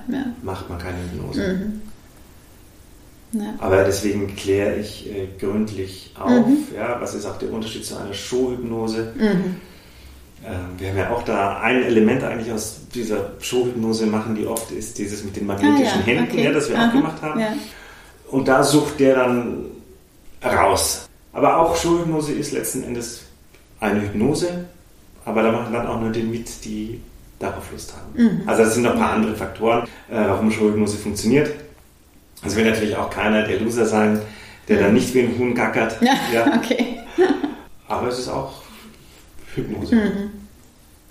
macht man keine Hypnose. Mhm. Aber deswegen kläre ich äh, gründlich auf, mhm. ja, was ist auch der Unterschied zu einer Showhypnose. Mhm ähm, wir haben ja auch da ein Element eigentlich aus dieser Showhypnose machen, die oft ist dieses mit den magnetischen ah, ja. Händen, okay. ja, das wir Aha. auch gemacht haben. Ja. Und da sucht der dann raus. Aber auch Showhypnose ist letzten Endes eine Hypnose, aber da machen dann auch nur die mit, die darauf Lust haben. Mhm. Also das sind noch ein paar andere Faktoren, äh, warum Showhypnose funktioniert. Also will natürlich auch keiner der Loser sein, der mhm. dann nicht wie ein Huhn gackert. Ja, <laughs> ja. okay. Aber es ist auch Hypnose. Mhm.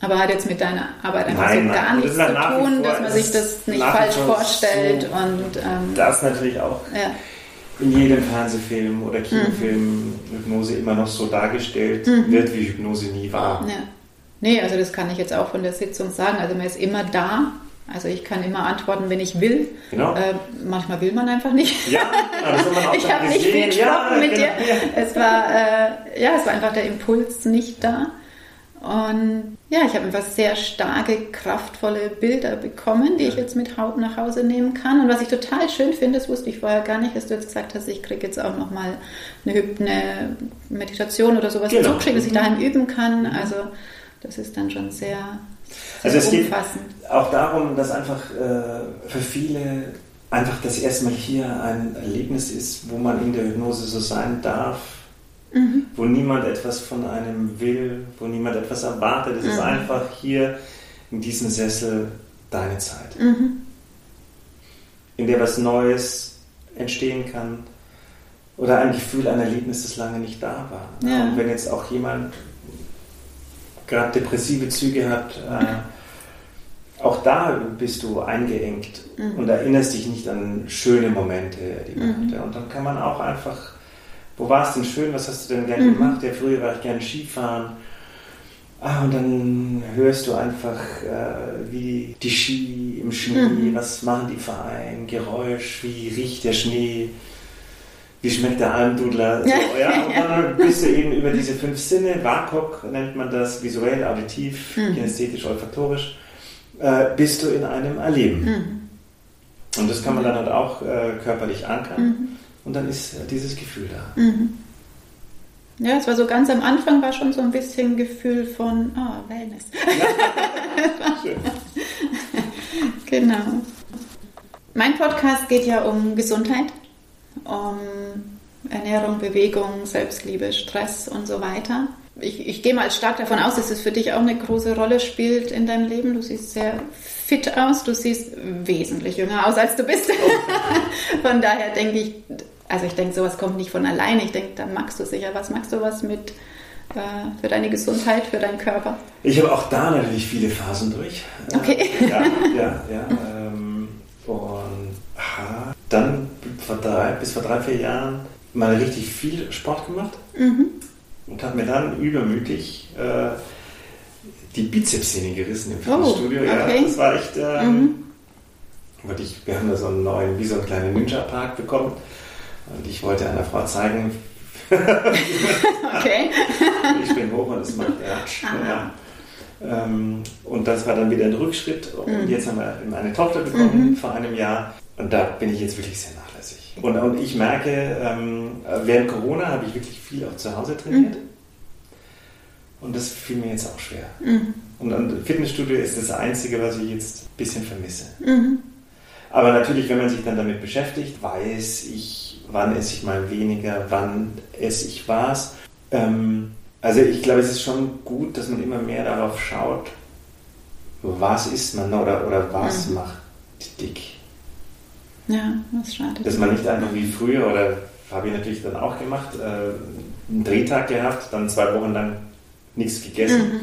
Aber hat jetzt mit deiner Arbeit einfach nein, so gar nein. nichts zu tun, dass man sich das nicht falsch vorstellt. So, und, ähm, das natürlich auch ja. in jedem Fernsehfilm oder Kinofilm mhm. Hypnose immer noch so dargestellt mhm. wird, wie Hypnose nie war. Ja. Nee, also das kann ich jetzt auch von der Sitzung sagen. Also man ist immer da. Also ich kann immer antworten, wenn ich will. Genau. Äh, manchmal will man einfach nicht. Ja, das man <laughs> auch ich habe nicht viel gesprochen ja, mit genau. dir. Es war, äh, ja, es war einfach der Impuls nicht da. Und ja, ich habe einfach sehr starke, kraftvolle Bilder bekommen, die ich jetzt mit Haut nach Hause nehmen kann. Und was ich total schön finde, das wusste ich vorher gar nicht, dass du jetzt gesagt hast, ich kriege jetzt auch nochmal eine, eine Meditation oder sowas genau. zugeschickt, dass ich daheim üben kann. Mhm. Also das ist dann schon sehr, sehr also es umfassend. geht auch darum, dass einfach äh, für viele einfach das erstmal hier ein Erlebnis ist, wo man in der Hypnose so sein darf, mhm. wo niemand etwas von einem will, wo niemand etwas erwartet. Es mhm. ist einfach hier in diesem Sessel deine Zeit, mhm. in der was Neues entstehen kann oder ein Gefühl, ein Erlebnis, das lange nicht da war. Ja. Und wenn jetzt auch jemand gerade depressive Züge hat, äh, auch da bist du eingeengt mhm. und erinnerst dich nicht an schöne Momente, die man mhm. hatte. Und dann kann man auch einfach wo war es denn schön, was hast du denn gerne mhm. gemacht? Ja, früher war ich gerne Skifahren. Ah, und dann hörst du einfach, äh, wie die Ski im Schnee, mhm. was machen die für ein Geräusch, wie riecht der Schnee, wie schmeckt der Almdudler. So, ja, und dann bist du eben über diese fünf Sinne, WAKOK nennt man das, visuell, auditiv, mhm. kinästhetisch, olfaktorisch, äh, bist du in einem Erleben. Mhm. Und das kann man dann halt auch äh, körperlich ankern mhm. Und dann ist dieses Gefühl da. Mhm. Ja, es war so ganz am Anfang war schon so ein bisschen Gefühl von oh, Wellness. <laughs> Genau. Mein Podcast geht ja um Gesundheit, um Ernährung, Bewegung, Selbstliebe, Stress und so weiter. Ich, ich gehe mal stark davon aus, dass es für dich auch eine große Rolle spielt in deinem Leben. Du siehst sehr fit aus, du siehst wesentlich jünger aus, als du bist. Oh. <laughs> Von daher denke ich, also ich denke, sowas kommt nicht von alleine. Ich denke, dann magst du sicher was. Magst du was mit äh, für deine Gesundheit, für deinen Körper? Ich habe auch da natürlich viele Phasen durch. Okay. Äh, <laughs> ja, <laughs> ja, ja. Ähm, und aha, dann vor drei, bis vor drei, vier Jahren mal richtig viel Sport gemacht mhm. und habe mir dann übermütig äh, die Bizepssehne gerissen im Fitnessstudio. Oh, okay. Ja, das war echt. Ähm, mhm. ich, wir haben da so einen neuen, wie so einen kleinen Ninja-Park bekommen. Und ich wollte einer Frau zeigen, okay. <laughs> ich bin hoch und es macht Ratsch. Ja. Ähm, und das war dann wieder ein Rückschritt. Und mhm. jetzt haben wir eine Tochter bekommen mhm. vor einem Jahr. Und da bin ich jetzt wirklich sehr nachlässig. Und, und ich merke, ähm, während Corona habe ich wirklich viel auch zu Hause trainiert. Mhm. Und das fiel mir jetzt auch schwer. Mhm. Und ein Fitnessstudio ist das Einzige, was ich jetzt ein bisschen vermisse. Mhm. Aber natürlich, wenn man sich dann damit beschäftigt, weiß ich, wann esse ich mal weniger, wann esse ich was. Ähm, also ich glaube, es ist schon gut, dass man immer mehr darauf schaut, was isst man oder, oder was mhm. macht dick. Ja, das schade. Dass man nicht einfach wie früher, oder habe ich natürlich dann auch gemacht, äh, einen Drehtag gehabt, dann zwei Wochen lang nichts gegessen. Mhm.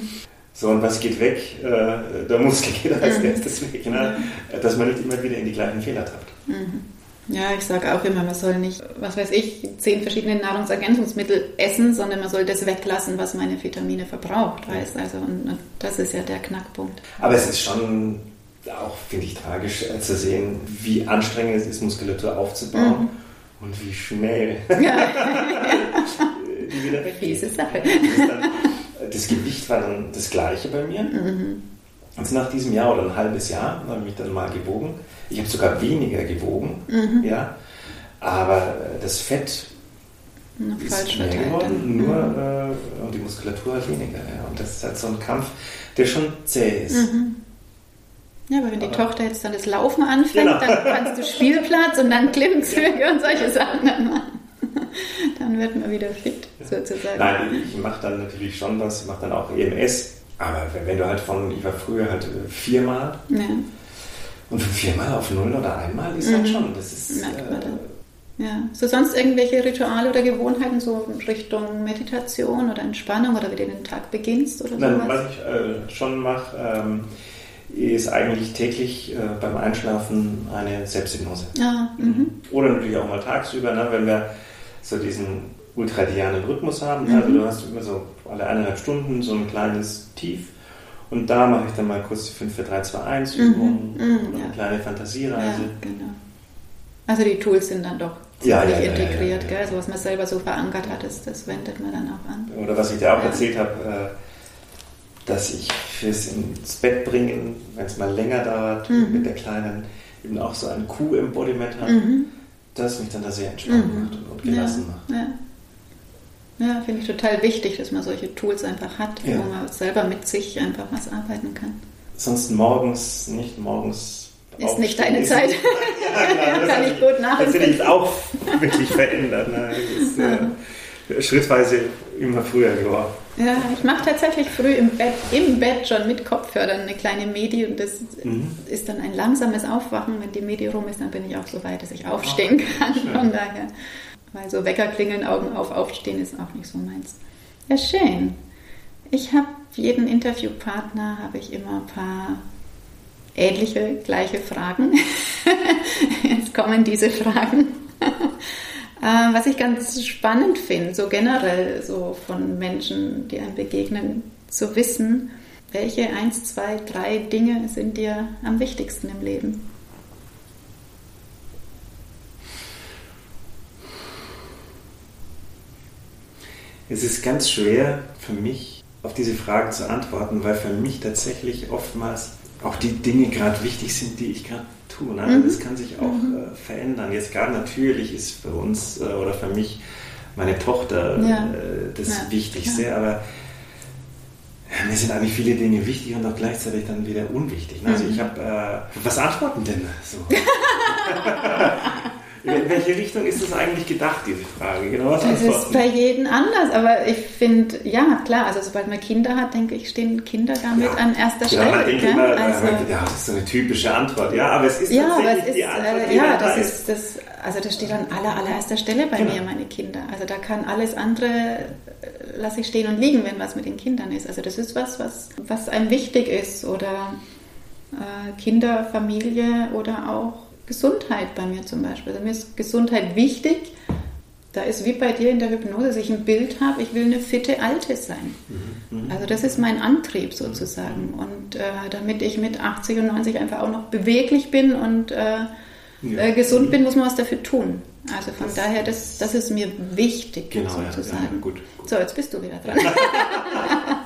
So, und was geht weg? Äh, der Muskel geht als mhm. erstes weg. Ne? Dass man nicht immer wieder in die gleichen Fehler tappt. Mhm. Ja, ich sage auch immer, man soll nicht, was weiß ich, zehn verschiedene Nahrungsergänzungsmittel essen, sondern man soll das weglassen, was meine Vitamine verbraucht, weißt Also, und, das ist ja der Knackpunkt. Aber es ist schon auch, finde ich, tragisch äh, zu sehen, wie anstrengend es ist, Muskulatur aufzubauen mhm. und wie schnell ja. <laughs> <laughs> die wieder weggeht. Fiese Sache. Das, Gewicht war dann das gleiche bei mir. Mhm. Und nach diesem Jahr oder ein halbes Jahr habe ich mich dann mal gewogen ich habe sogar weniger gewogen, mhm. ja, aber das Fett Noch ist mehr geworden, nur mhm. äh, und die Muskulatur halt weniger. Ja. Und das ist halt so ein Kampf, der schon zäh ist. Mhm. Ja, aber wenn die aber Tochter jetzt dann das Laufen anfängt, genau. dann kannst du Spielplatz und dann Klimmzüge und solche Sachen dann machen. <laughs> Dann wird man wieder fit, sozusagen. Nein, ich mache dann natürlich schon was, ich mache dann auch EMS. Aber wenn du halt von, ich war früher halt äh, viermal, ja. Und von viermal auf null oder einmal ist mhm. halt schon. Das ist, Merkt man dann. Äh, ja. So sonst irgendwelche Rituale oder Gewohnheiten, so Richtung Meditation oder Entspannung oder wie du den Tag beginnst oder Nein, Was ich äh, schon mache, ähm, ist eigentlich täglich äh, beim Einschlafen eine Selbsthypnose. Ah, mhm. Oder natürlich auch mal tagsüber, ne, wenn wir so diesen ultradianen Rhythmus haben. Mhm. Also du hast immer so alle eineinhalb Stunden so ein kleines Tief und da mache ich dann mal kurz die 5, 4, 3, 2, 1 Übung mhm, oder ja. eine kleine Fantasiereise. Ja, genau. Also die Tools sind dann doch ja, ja, integriert, gell? So was man selber so verankert hat, das, das wendet man dann auch an. Oder was ich dir auch erzählt habe, äh, dass ich fürs ins Bett bringen, wenn es mal länger dauert, mhm. mit der Kleinen eben auch so ein Kuh-Embodiment hat, mhm. das mich dann da sehr entspannt mhm. macht und, gelassen macht. Ja, finde ich total wichtig, dass man solche Tools einfach hat, ja. wo man selber mit sich einfach was arbeiten kann. Sonst morgens, nicht morgens. Ist nicht deine <laughs> Zeit. ja, genau, <laughs> kann ich gut nachvollziehen. Das will ich auch wirklich verändern. Ne? Ist, äh, schrittweise immer früher geworden. Ja, ich mache tatsächlich früh im Bett, im Bett schon mit Kopfhörern eine kleine Medi und das mhm. ist dann ein langsames Aufwachen. Wenn die Medi rum ist, dann bin ich auch so weit, dass ich aufstehen oh, kann. Von daher weil so Wecker klingeln, Augen auf, aufstehen ist auch nicht so meins. Ja, schön. Ich habe jeden Interviewpartner, habe ich immer ein paar ähnliche, gleiche Fragen. <laughs> Jetzt kommen diese Fragen. <laughs> Äh, was ich ganz spannend finde, so generell so von Menschen, die einem begegnen, zu wissen, welche eins, zwei, drei Dinge sind dir am wichtigsten im Leben? Es ist ganz schwer für mich, auf diese Frage zu antworten, weil für mich tatsächlich oftmals auch die Dinge gerade wichtig sind, die ich gerade tue. Ne? Mhm. Das kann sich auch mhm. äh, verändern. Jetzt gerade natürlich ist für uns äh, oder für mich meine Tochter ja. äh, das ja. Wichtigste, ja. aber mir sind eigentlich viele Dinge wichtig und auch gleichzeitig dann wieder unwichtig. Ne? Also mhm. ich habe, äh, was antworten denn so? <laughs> In welche Richtung ist das eigentlich gedacht, diese Frage? Genau, was das ist bei jedem anders, aber ich finde, ja, klar, also sobald man Kinder hat, denke ich, stehen Kinder damit ja. an erster Stelle. Ja, man denkt immer, also, ja, das ist so eine typische Antwort, ja, aber es ist ja, tatsächlich ist, die Antwort, äh, Ja, das ist, das, also das steht an aller, allererster Stelle bei genau. mir, meine Kinder. Also da kann alles andere, äh, lasse ich stehen und liegen, wenn was mit den Kindern ist. Also das ist was, was, was einem wichtig ist oder äh, Kinder, Familie oder auch Gesundheit bei mir zum Beispiel. Also mir ist Gesundheit wichtig. Da ist wie bei dir in der Hypnose, dass ich ein Bild habe, ich will eine fitte Alte sein. Mhm. mhm. Also das ist mein Antrieb sozusagen. Und äh, damit ich mit 80 und 90 einfach auch noch beweglich bin und äh, ja. äh, gesund bin, muss man was dafür tun. Also von das, daher, das, das ist mir wichtig genau, sozusagen. Ja, ja, gut. So, jetzt bist du wieder dran. <laughs>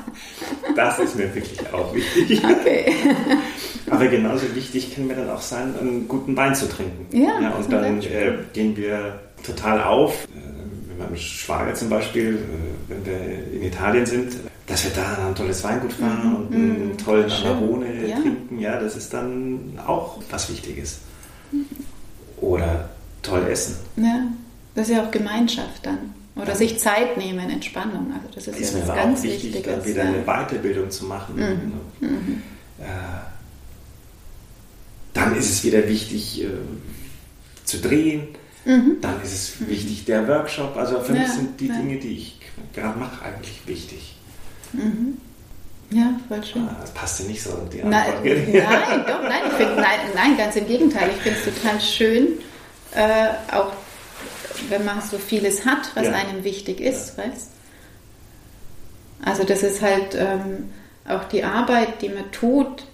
das ist mir wirklich auch wichtig. Okay. <laughs> Aber genauso wichtig kann mir dann auch sein, einen guten Wein zu trinken. Ja, ja und dann äh, gehen wir total auf. Äh, mit meinem Schwager zum Beispiel, äh, wenn wir in Italien sind, dass wir da ein tolles Weingut fahren mhm. und einen mhm. tollen Amarone ja. trinken, ja, das ist dann auch was Wichtiges. Mhm. Oder toll essen. Ja, das ist ja auch Gemeinschaft dann. Oder ja. sich Zeit nehmen, Entspannung. Also das ist, ist ja was ganz wichtig, Wichtiges. Dann wieder eine Weiterbildung zu machen. Mhm. Mhm. Äh, dann ist es wieder wichtig äh, zu drehen. Mhm. Dann ist es wichtig der Workshop. Also für ja, mich sind die ja. Dinge, die ich gerade mache, eigentlich wichtig. Mhm. Ja, voll schön. Ah, das passt dir nicht so, die Antwort. Nein, nein doch, nein, ich find, nein, nein, ganz im Gegenteil. Ich finde es total schön, äh, auch wenn man so vieles hat, was ja. einem wichtig ist, ja. weißt Also das ist halt ähm, auch die Arbeit, die man tut,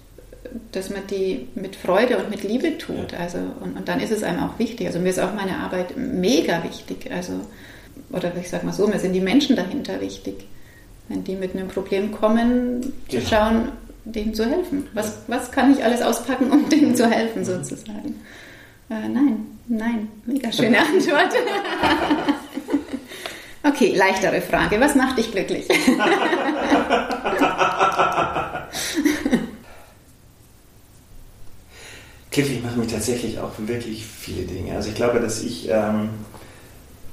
dass man die mit Freude und mit Liebe tut. Also, und, und dann ist es einem auch wichtig. Also mir ist auch meine Arbeit mega wichtig. Also, oder ich sage mal so, mir sind die Menschen dahinter wichtig. Wenn die mit einem Problem kommen, zu ja. schauen, denen zu helfen. Was, was kann ich alles auspacken, um denen zu helfen, sozusagen? Äh, nein, nein, mega schöne Antwort. okay, leichtere Frage. Was macht dich glücklich? glücklich machen mich tatsächlich auch wirklich viele Dinge. Also ich glaube, dass ich ähm,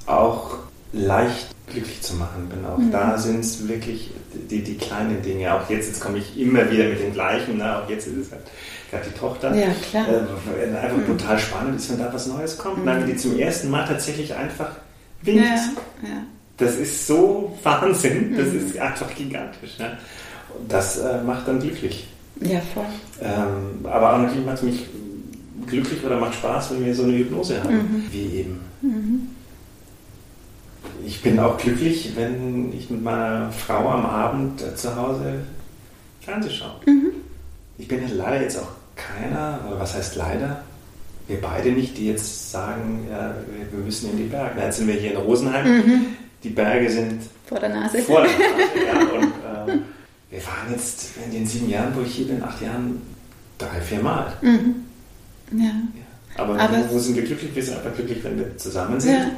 auch leicht glücklich zu machen bin. Auch mhm. da sind es wirklich die, die kleinen Dinge. Auch jetzt, jetzt komme ich immer wieder mit den gleichen. Ne? Auch jetzt ist es halt gerade die Tochter. Ja, klar. Äh, einfach mhm. brutal spannend ist, wenn da was Neues kommt. Mhm. Dann die zum ersten Mal tatsächlich einfach winkt. Ja, ja. Das ist so Wahnsinn. Das mhm. ist einfach gigantisch. Ne? Das äh, macht dann glücklich. Ja, voll. Ähm, aber auch natürlich macht es mich glücklich oder macht Spaß, wenn wir so eine Hypnose haben, mhm. wie eben. Ich bin auch glücklich, wenn ich mit meiner Frau am Abend zu Hause Fernsehen schaue. Mhm. Ich bin ja leider jetzt auch keiner, oder was heißt leider? Wir beide nicht, die jetzt sagen, ja, wir müssen in die Berge. Jetzt sind wir hier in Rosenheim. Mhm. Die Berge sind vor der Nase. Vor der <laughs> Nase ja. Und äh, wir waren jetzt in den sieben Jahren, wo ich hier bin, acht Jahren, drei, vier Mal. Mhm. Ja. ja. Aber, Aber wo sind wir glücklich? Wir sind einfach glücklich, wenn wir zusammen sind. Ja.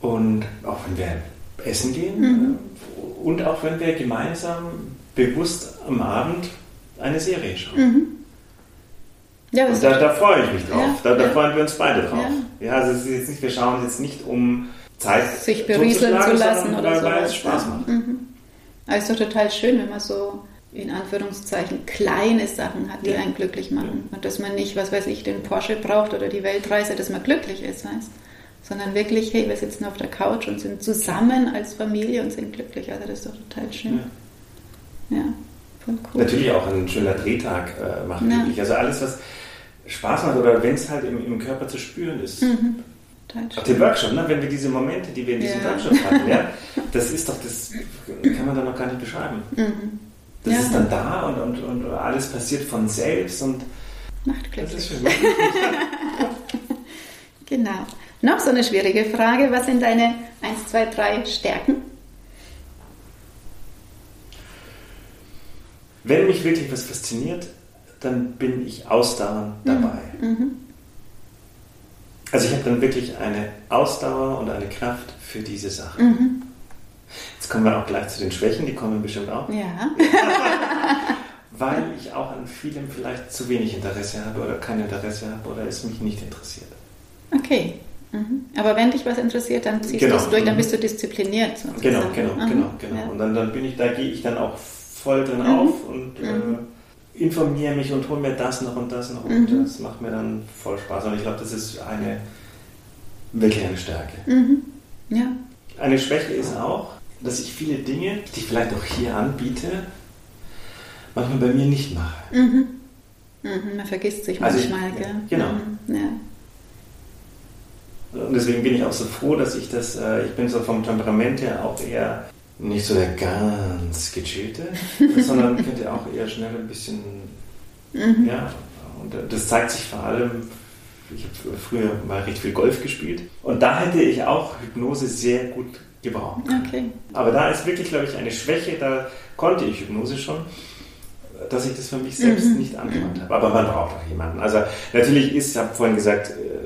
Und auch wenn wir essen gehen mhm. Äh, und auch wenn wir gemeinsam bewusst am Abend eine Serie schauen. Mhm. Ja, und da, da, freue ich mich drauf. Ja, da, da ja. freuen wir uns beide drauf. Ja, also es ist jetzt nicht, wir schauen jetzt nicht um Zeit sich berieseln zu lassen oder so. Weil es Spaß macht. Mhm. Also total schön, wenn man so in Anführungszeichen kleine Sachen hat, die einen glücklich machen. Und dass man nicht, was weiß ich, den Porsche braucht oder die Weltreise, dass man glücklich ist, weißt Sondern wirklich, hey, wir sitzen auf der Couch und sind zusammen als Familie und sind glücklich. Also das ist doch total schön. Ja, ja voll cool. Natürlich auch ein schöner Drehtag äh, macht ja. glücklich. Also alles, was Spaß macht oder wenn es halt im, im, Körper zu spüren ist. Mhm. Auch den Workshop, ne? wenn wir diese Momente, die wir in diesem ja. Workshop hatten, ja, <laughs> das ist doch, das kann man dann noch gar nicht beschreiben. Mhm. Das ja. ist dann da und, und, und alles passiert von selbst und macht glücklich. Das ist schön. <laughs> <laughs> genau. Noch so eine schwierige Frage. Was sind deine 1, 2, 3 Stärken? Wenn mich wirklich was fasziniert, dann bin ich ausdauernd dabei. Mhm. mhm. Also ich habe dann wirklich eine Ausdauer und eine Kraft für diese Sache. Mhm. Jetzt kommen wir auch gleich zu den Schwächen, die kommen bestimmt auch. Ja. <laughs> Weil ich auch an vielem vielleicht zu wenig Interesse habe oder kein Interesse habe oder es mich nicht interessiert. Okay. Mhm. Aber wenn dich was interessiert, dann ziehst genau. du es durch, dann bist du diszipliniert. Sozusagen. Genau, genau, mhm. genau, genau. Ja. Und dann, dann bin ich, da gehe ich dann auch voll drin mhm. auf und äh, mhm. informiere mich und hole mir das noch und das noch und mhm. das macht mir dann voll Spaß. Und ich glaube, das ist eine wirklich eine Stärke. Mhm. Ja. Eine Schwäche ist auch, dass ich viele Dinge, die ich vielleicht auch hier anbiete, manchmal bei mir nicht mache. Mhm. Mhm, man vergisst sich also manchmal, ich, gell? Genau. Ja. Und deswegen bin ich auch so froh, dass ich das, äh, ich bin so vom Temperament her auch eher nicht so der ganz gechillte, <laughs> sondern könnte auch eher schnell ein bisschen, mhm. ja, und das zeigt sich vor allem, ich habe früher mal recht viel Golf gespielt und da hätte ich auch Hypnose sehr gut gebraucht. Okay. Aber da ist wirklich, glaube ich, eine Schwäche, da konnte ich Hypnose schon, dass ich das für mich selbst mhm. nicht angewandt habe. Aber man braucht auch jemanden. Also natürlich ist, ich habe vorhin gesagt, äh,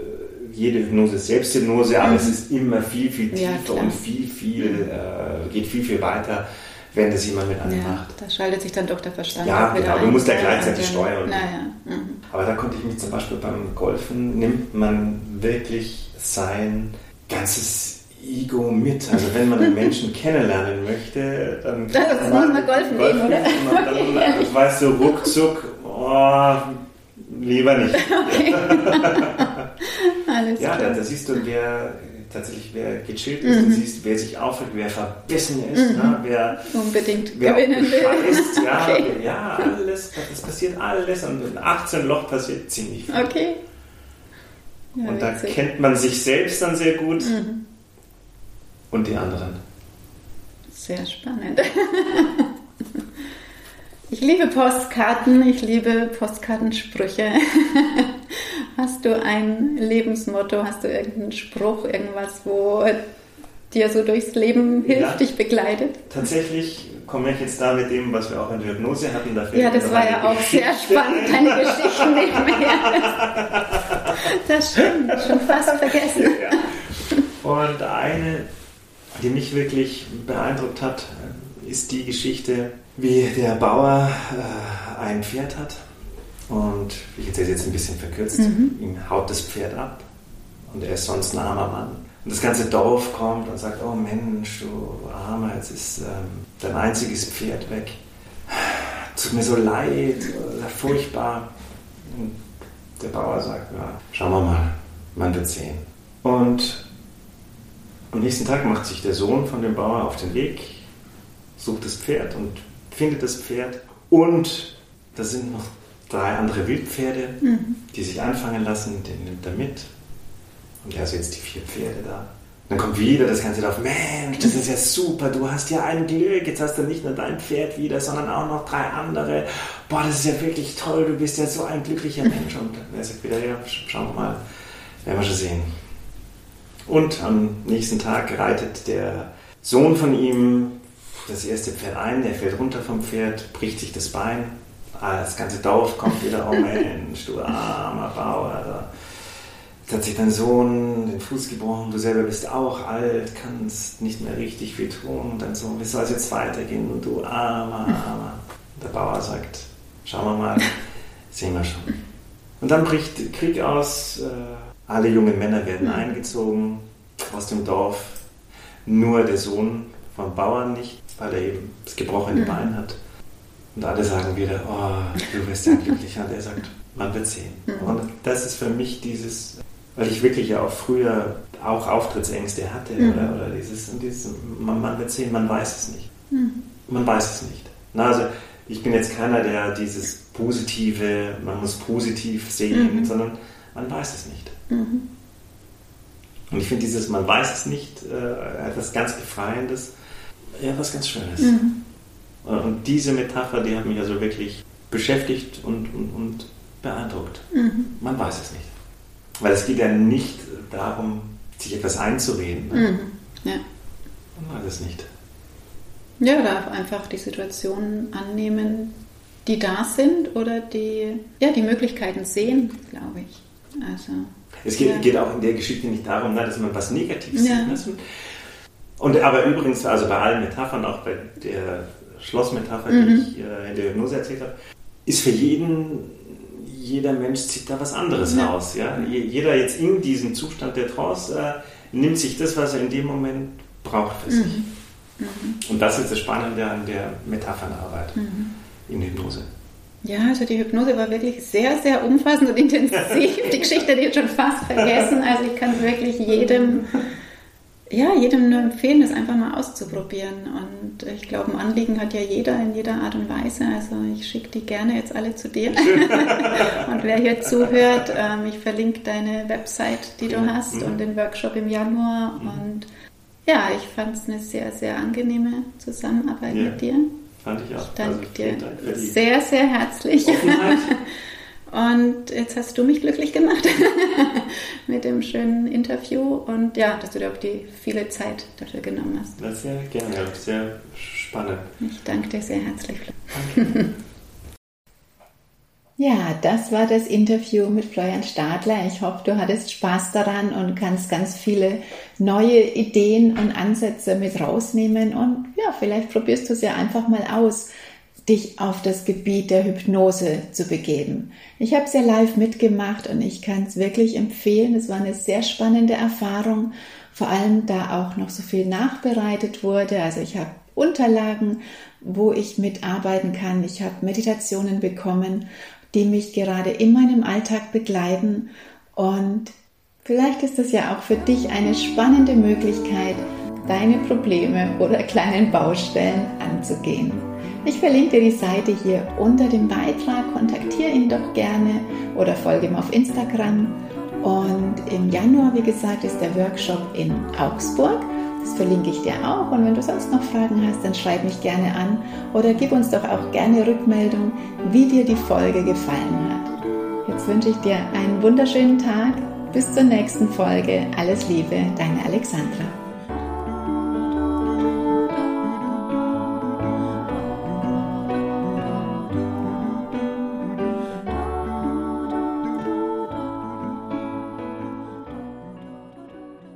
jede Hypnose ist Selbsthypnose, aber mhm. es ist immer viel, viel tiefer ja, und viel, viel, äh, geht viel, viel weiter, wenn das jemand mit einem ja, macht. Da schaltet sich dann doch der Verstand Ja, genau, du musst ja gleichzeitig steuern. Ja. Mhm. Aber da konnte ich mich zum Beispiel beim Golfen, nimmt man wirklich sein ganzes Ego mit. Also wenn man einen <laughs> Menschen kennenlernen möchte, dann das ist nicht mal Golfen, Golfen gehen, oder? Dann <laughs> weißt du ruckzuck, oh, lieber nicht. <laughs> Okay. Ja. Da, da, siehst du, wer tatsächlich wer gechillt ist, mhm. du siehst, wer sich aufregt, wer verbissen ist, mhm. ne? wer unbedingt wer gewinnen will. Ist, <laughs> ja, okay. ja, alles, das passiert alles und in 18 Loch passiert ziemlich viel. Okay. Ja, und da kennt man sich selbst dann sehr gut mhm. und die anderen. Sehr spannend. <laughs> Ich liebe Postkarten, ich liebe Postkartensprüche. <laughs> Hast du ein Lebensmotto, hast du irgendeinen Spruch, irgendwas, wo dir so durchs Leben hilft, ja, dich begleitet? Tatsächlich komme ich jetzt da mit dem, was wir auch in der Hypnose hatten. Da ja, das war ja auch Geschichte. sehr spannend, keine Geschichten nicht mehr. Das stimmt, schon fast vergessen. Ja. Und eine, die mich wirklich beeindruckt hat, ist die Geschichte, wie der Bauer äh, ein Pferd hat und ich erzähle es jetzt ein bisschen verkürzt, mhm. ihm haut das Pferd ab und er ist sonst ein armer Mann. Und das ganze Dorf kommt und sagt, oh Mensch, du Armer, jetzt ist ähm, dein einziges Pferd weg. Tut mir so leid, furchtbar. Und der Bauer sagt, ja, schauen wir mal, man wird sehen. Und am nächsten Tag macht sich der Sohn von dem Bauer auf den Weg, sucht das Pferd und findet das Pferd. Und da sind noch drei andere Wildpferde, mhm. die sich anfangen lassen, den nimmt er mit. Und er hat jetzt die vier Pferde da. Dann kommt wieder das ganze Dorf, Mensch, das ist ja super, du hast ja ein Glück, jetzt hast du nicht nur dein Pferd wieder, sondern auch noch drei andere. Boah, das ist ja wirklich toll, du bist ja so ein glücklicher Mensch. Und er sagt wieder, ja, schauen wir mal, werden wir schon sehen. Und am nächsten Tag reitet der Sohn von ihm das erste Pferd ein, er fällt runter vom Pferd, bricht sich das Bein, das ganze Dorf kommt wieder, oh Mensch, du armer Bauer. Jetzt hat sich dein Sohn den Fuß gebrochen, du selber bist auch alt, kannst nicht mehr richtig viel tun. Und dein Sohn, wie soll es jetzt weitergehen? Und du armer, armer. Der Bauer sagt, schauen wir mal, sehen wir schon. Und dann bricht Krieg aus, äh, alle jungen Männer werden mhm. eingezogen aus dem Dorf, nur der Sohn vom Bauern nicht, weil er eben das gebrochene mhm. Bein hat. Und alle sagen wieder, oh, du wirst ja glücklicher. Und er sagt, man wird sehen. Mhm. Und das ist für mich dieses, weil ich wirklich ja auch früher auch Auftrittsängste hatte mhm. oder, oder dieses, dieses man, man, wird sehen, man weiß es nicht. Mhm. Man weiß es nicht. Na, also ich bin jetzt keiner, der dieses Positive, man muss positiv sehen, mhm. sondern man weiß es nicht. Mhm. Und ich finde dieses Man weiß es nicht äh, etwas ganz Befreiendes, ja, was ganz Schönes. Mhm. Und diese Metapher, die hat mich also wirklich beschäftigt und, und, und beeindruckt. Mhm. Man weiß es nicht. Weil es geht ja nicht darum, sich etwas einzureden. Ne? Mhm. Ja. Man weiß es nicht. Ja, darf einfach die Situationen annehmen, die da sind oder die, ja, die Möglichkeiten sehen, glaube ich. Also, es geht, ja. geht, auch in der Geschichte nicht darum, dass man was Negatives ja. sieht. Und aber übrigens, also bei allen Metaphern, auch bei der Schlossmetapher, mhm. die ich äh, in der Hypnose erzählt habe, ist für jeden, jeder Mensch zieht da was anderes ja. raus. Ja? Jeder jetzt in diesem Zustand der Trance äh, nimmt sich das, was er in dem Moment braucht für sich. Mhm. Mhm. Und das ist das Spannende an der Metaphernarbeit mhm. in Hypnose. Ja, also die Hypnose war wirklich sehr, sehr umfassend und intensiv. <laughs> die Geschichte hätte ich schon fast vergessen. Also ich kann es wirklich jedem ja, jedem nur empfehlen, das einfach mal auszuprobieren. Und ich glaube, ein Anliegen hat ja jeder in jeder Art und Weise. Also ich schicke die gerne jetzt alle zu dir. <laughs> und wer hier zuhört, ähm, ich verlinke deine Website, die du hast, mhm. und den Workshop im Januar. Mhm. Und ja, ich fand es eine sehr, sehr angenehme Zusammenarbeit ja, mit dir. Fand ich auch. Ich danke also, dir Dank sehr, sehr herzlich. <laughs> Und jetzt hast du mich glücklich gemacht <laughs> mit dem schönen Interview und ja, dass du dir auch die viele Zeit dafür genommen hast. Das sehr gerne, sehr spannend. Ich danke dir sehr herzlich. Danke. Ja, das war das Interview mit Florian Stadler. Ich hoffe, du hattest Spaß daran und kannst ganz viele neue Ideen und Ansätze mit rausnehmen. Und ja, vielleicht probierst du es ja einfach mal aus dich auf das Gebiet der Hypnose zu begeben. Ich habe es ja live mitgemacht und ich kann es wirklich empfehlen. Es war eine sehr spannende Erfahrung, vor allem da auch noch so viel nachbereitet wurde. Also ich habe Unterlagen, wo ich mitarbeiten kann. Ich habe Meditationen bekommen, die mich gerade in meinem Alltag begleiten. Und vielleicht ist das ja auch für dich eine spannende Möglichkeit, deine Probleme oder kleinen Baustellen anzugehen. Ich verlinke dir die Seite hier unter dem Beitrag. Kontaktiere ihn doch gerne oder folge ihm auf Instagram. Und im Januar, wie gesagt, ist der Workshop in Augsburg. Das verlinke ich dir auch. Und wenn du sonst noch Fragen hast, dann schreib mich gerne an oder gib uns doch auch gerne Rückmeldung, wie dir die Folge gefallen hat. Jetzt wünsche ich dir einen wunderschönen Tag. Bis zur nächsten Folge. Alles Liebe, deine Alexandra.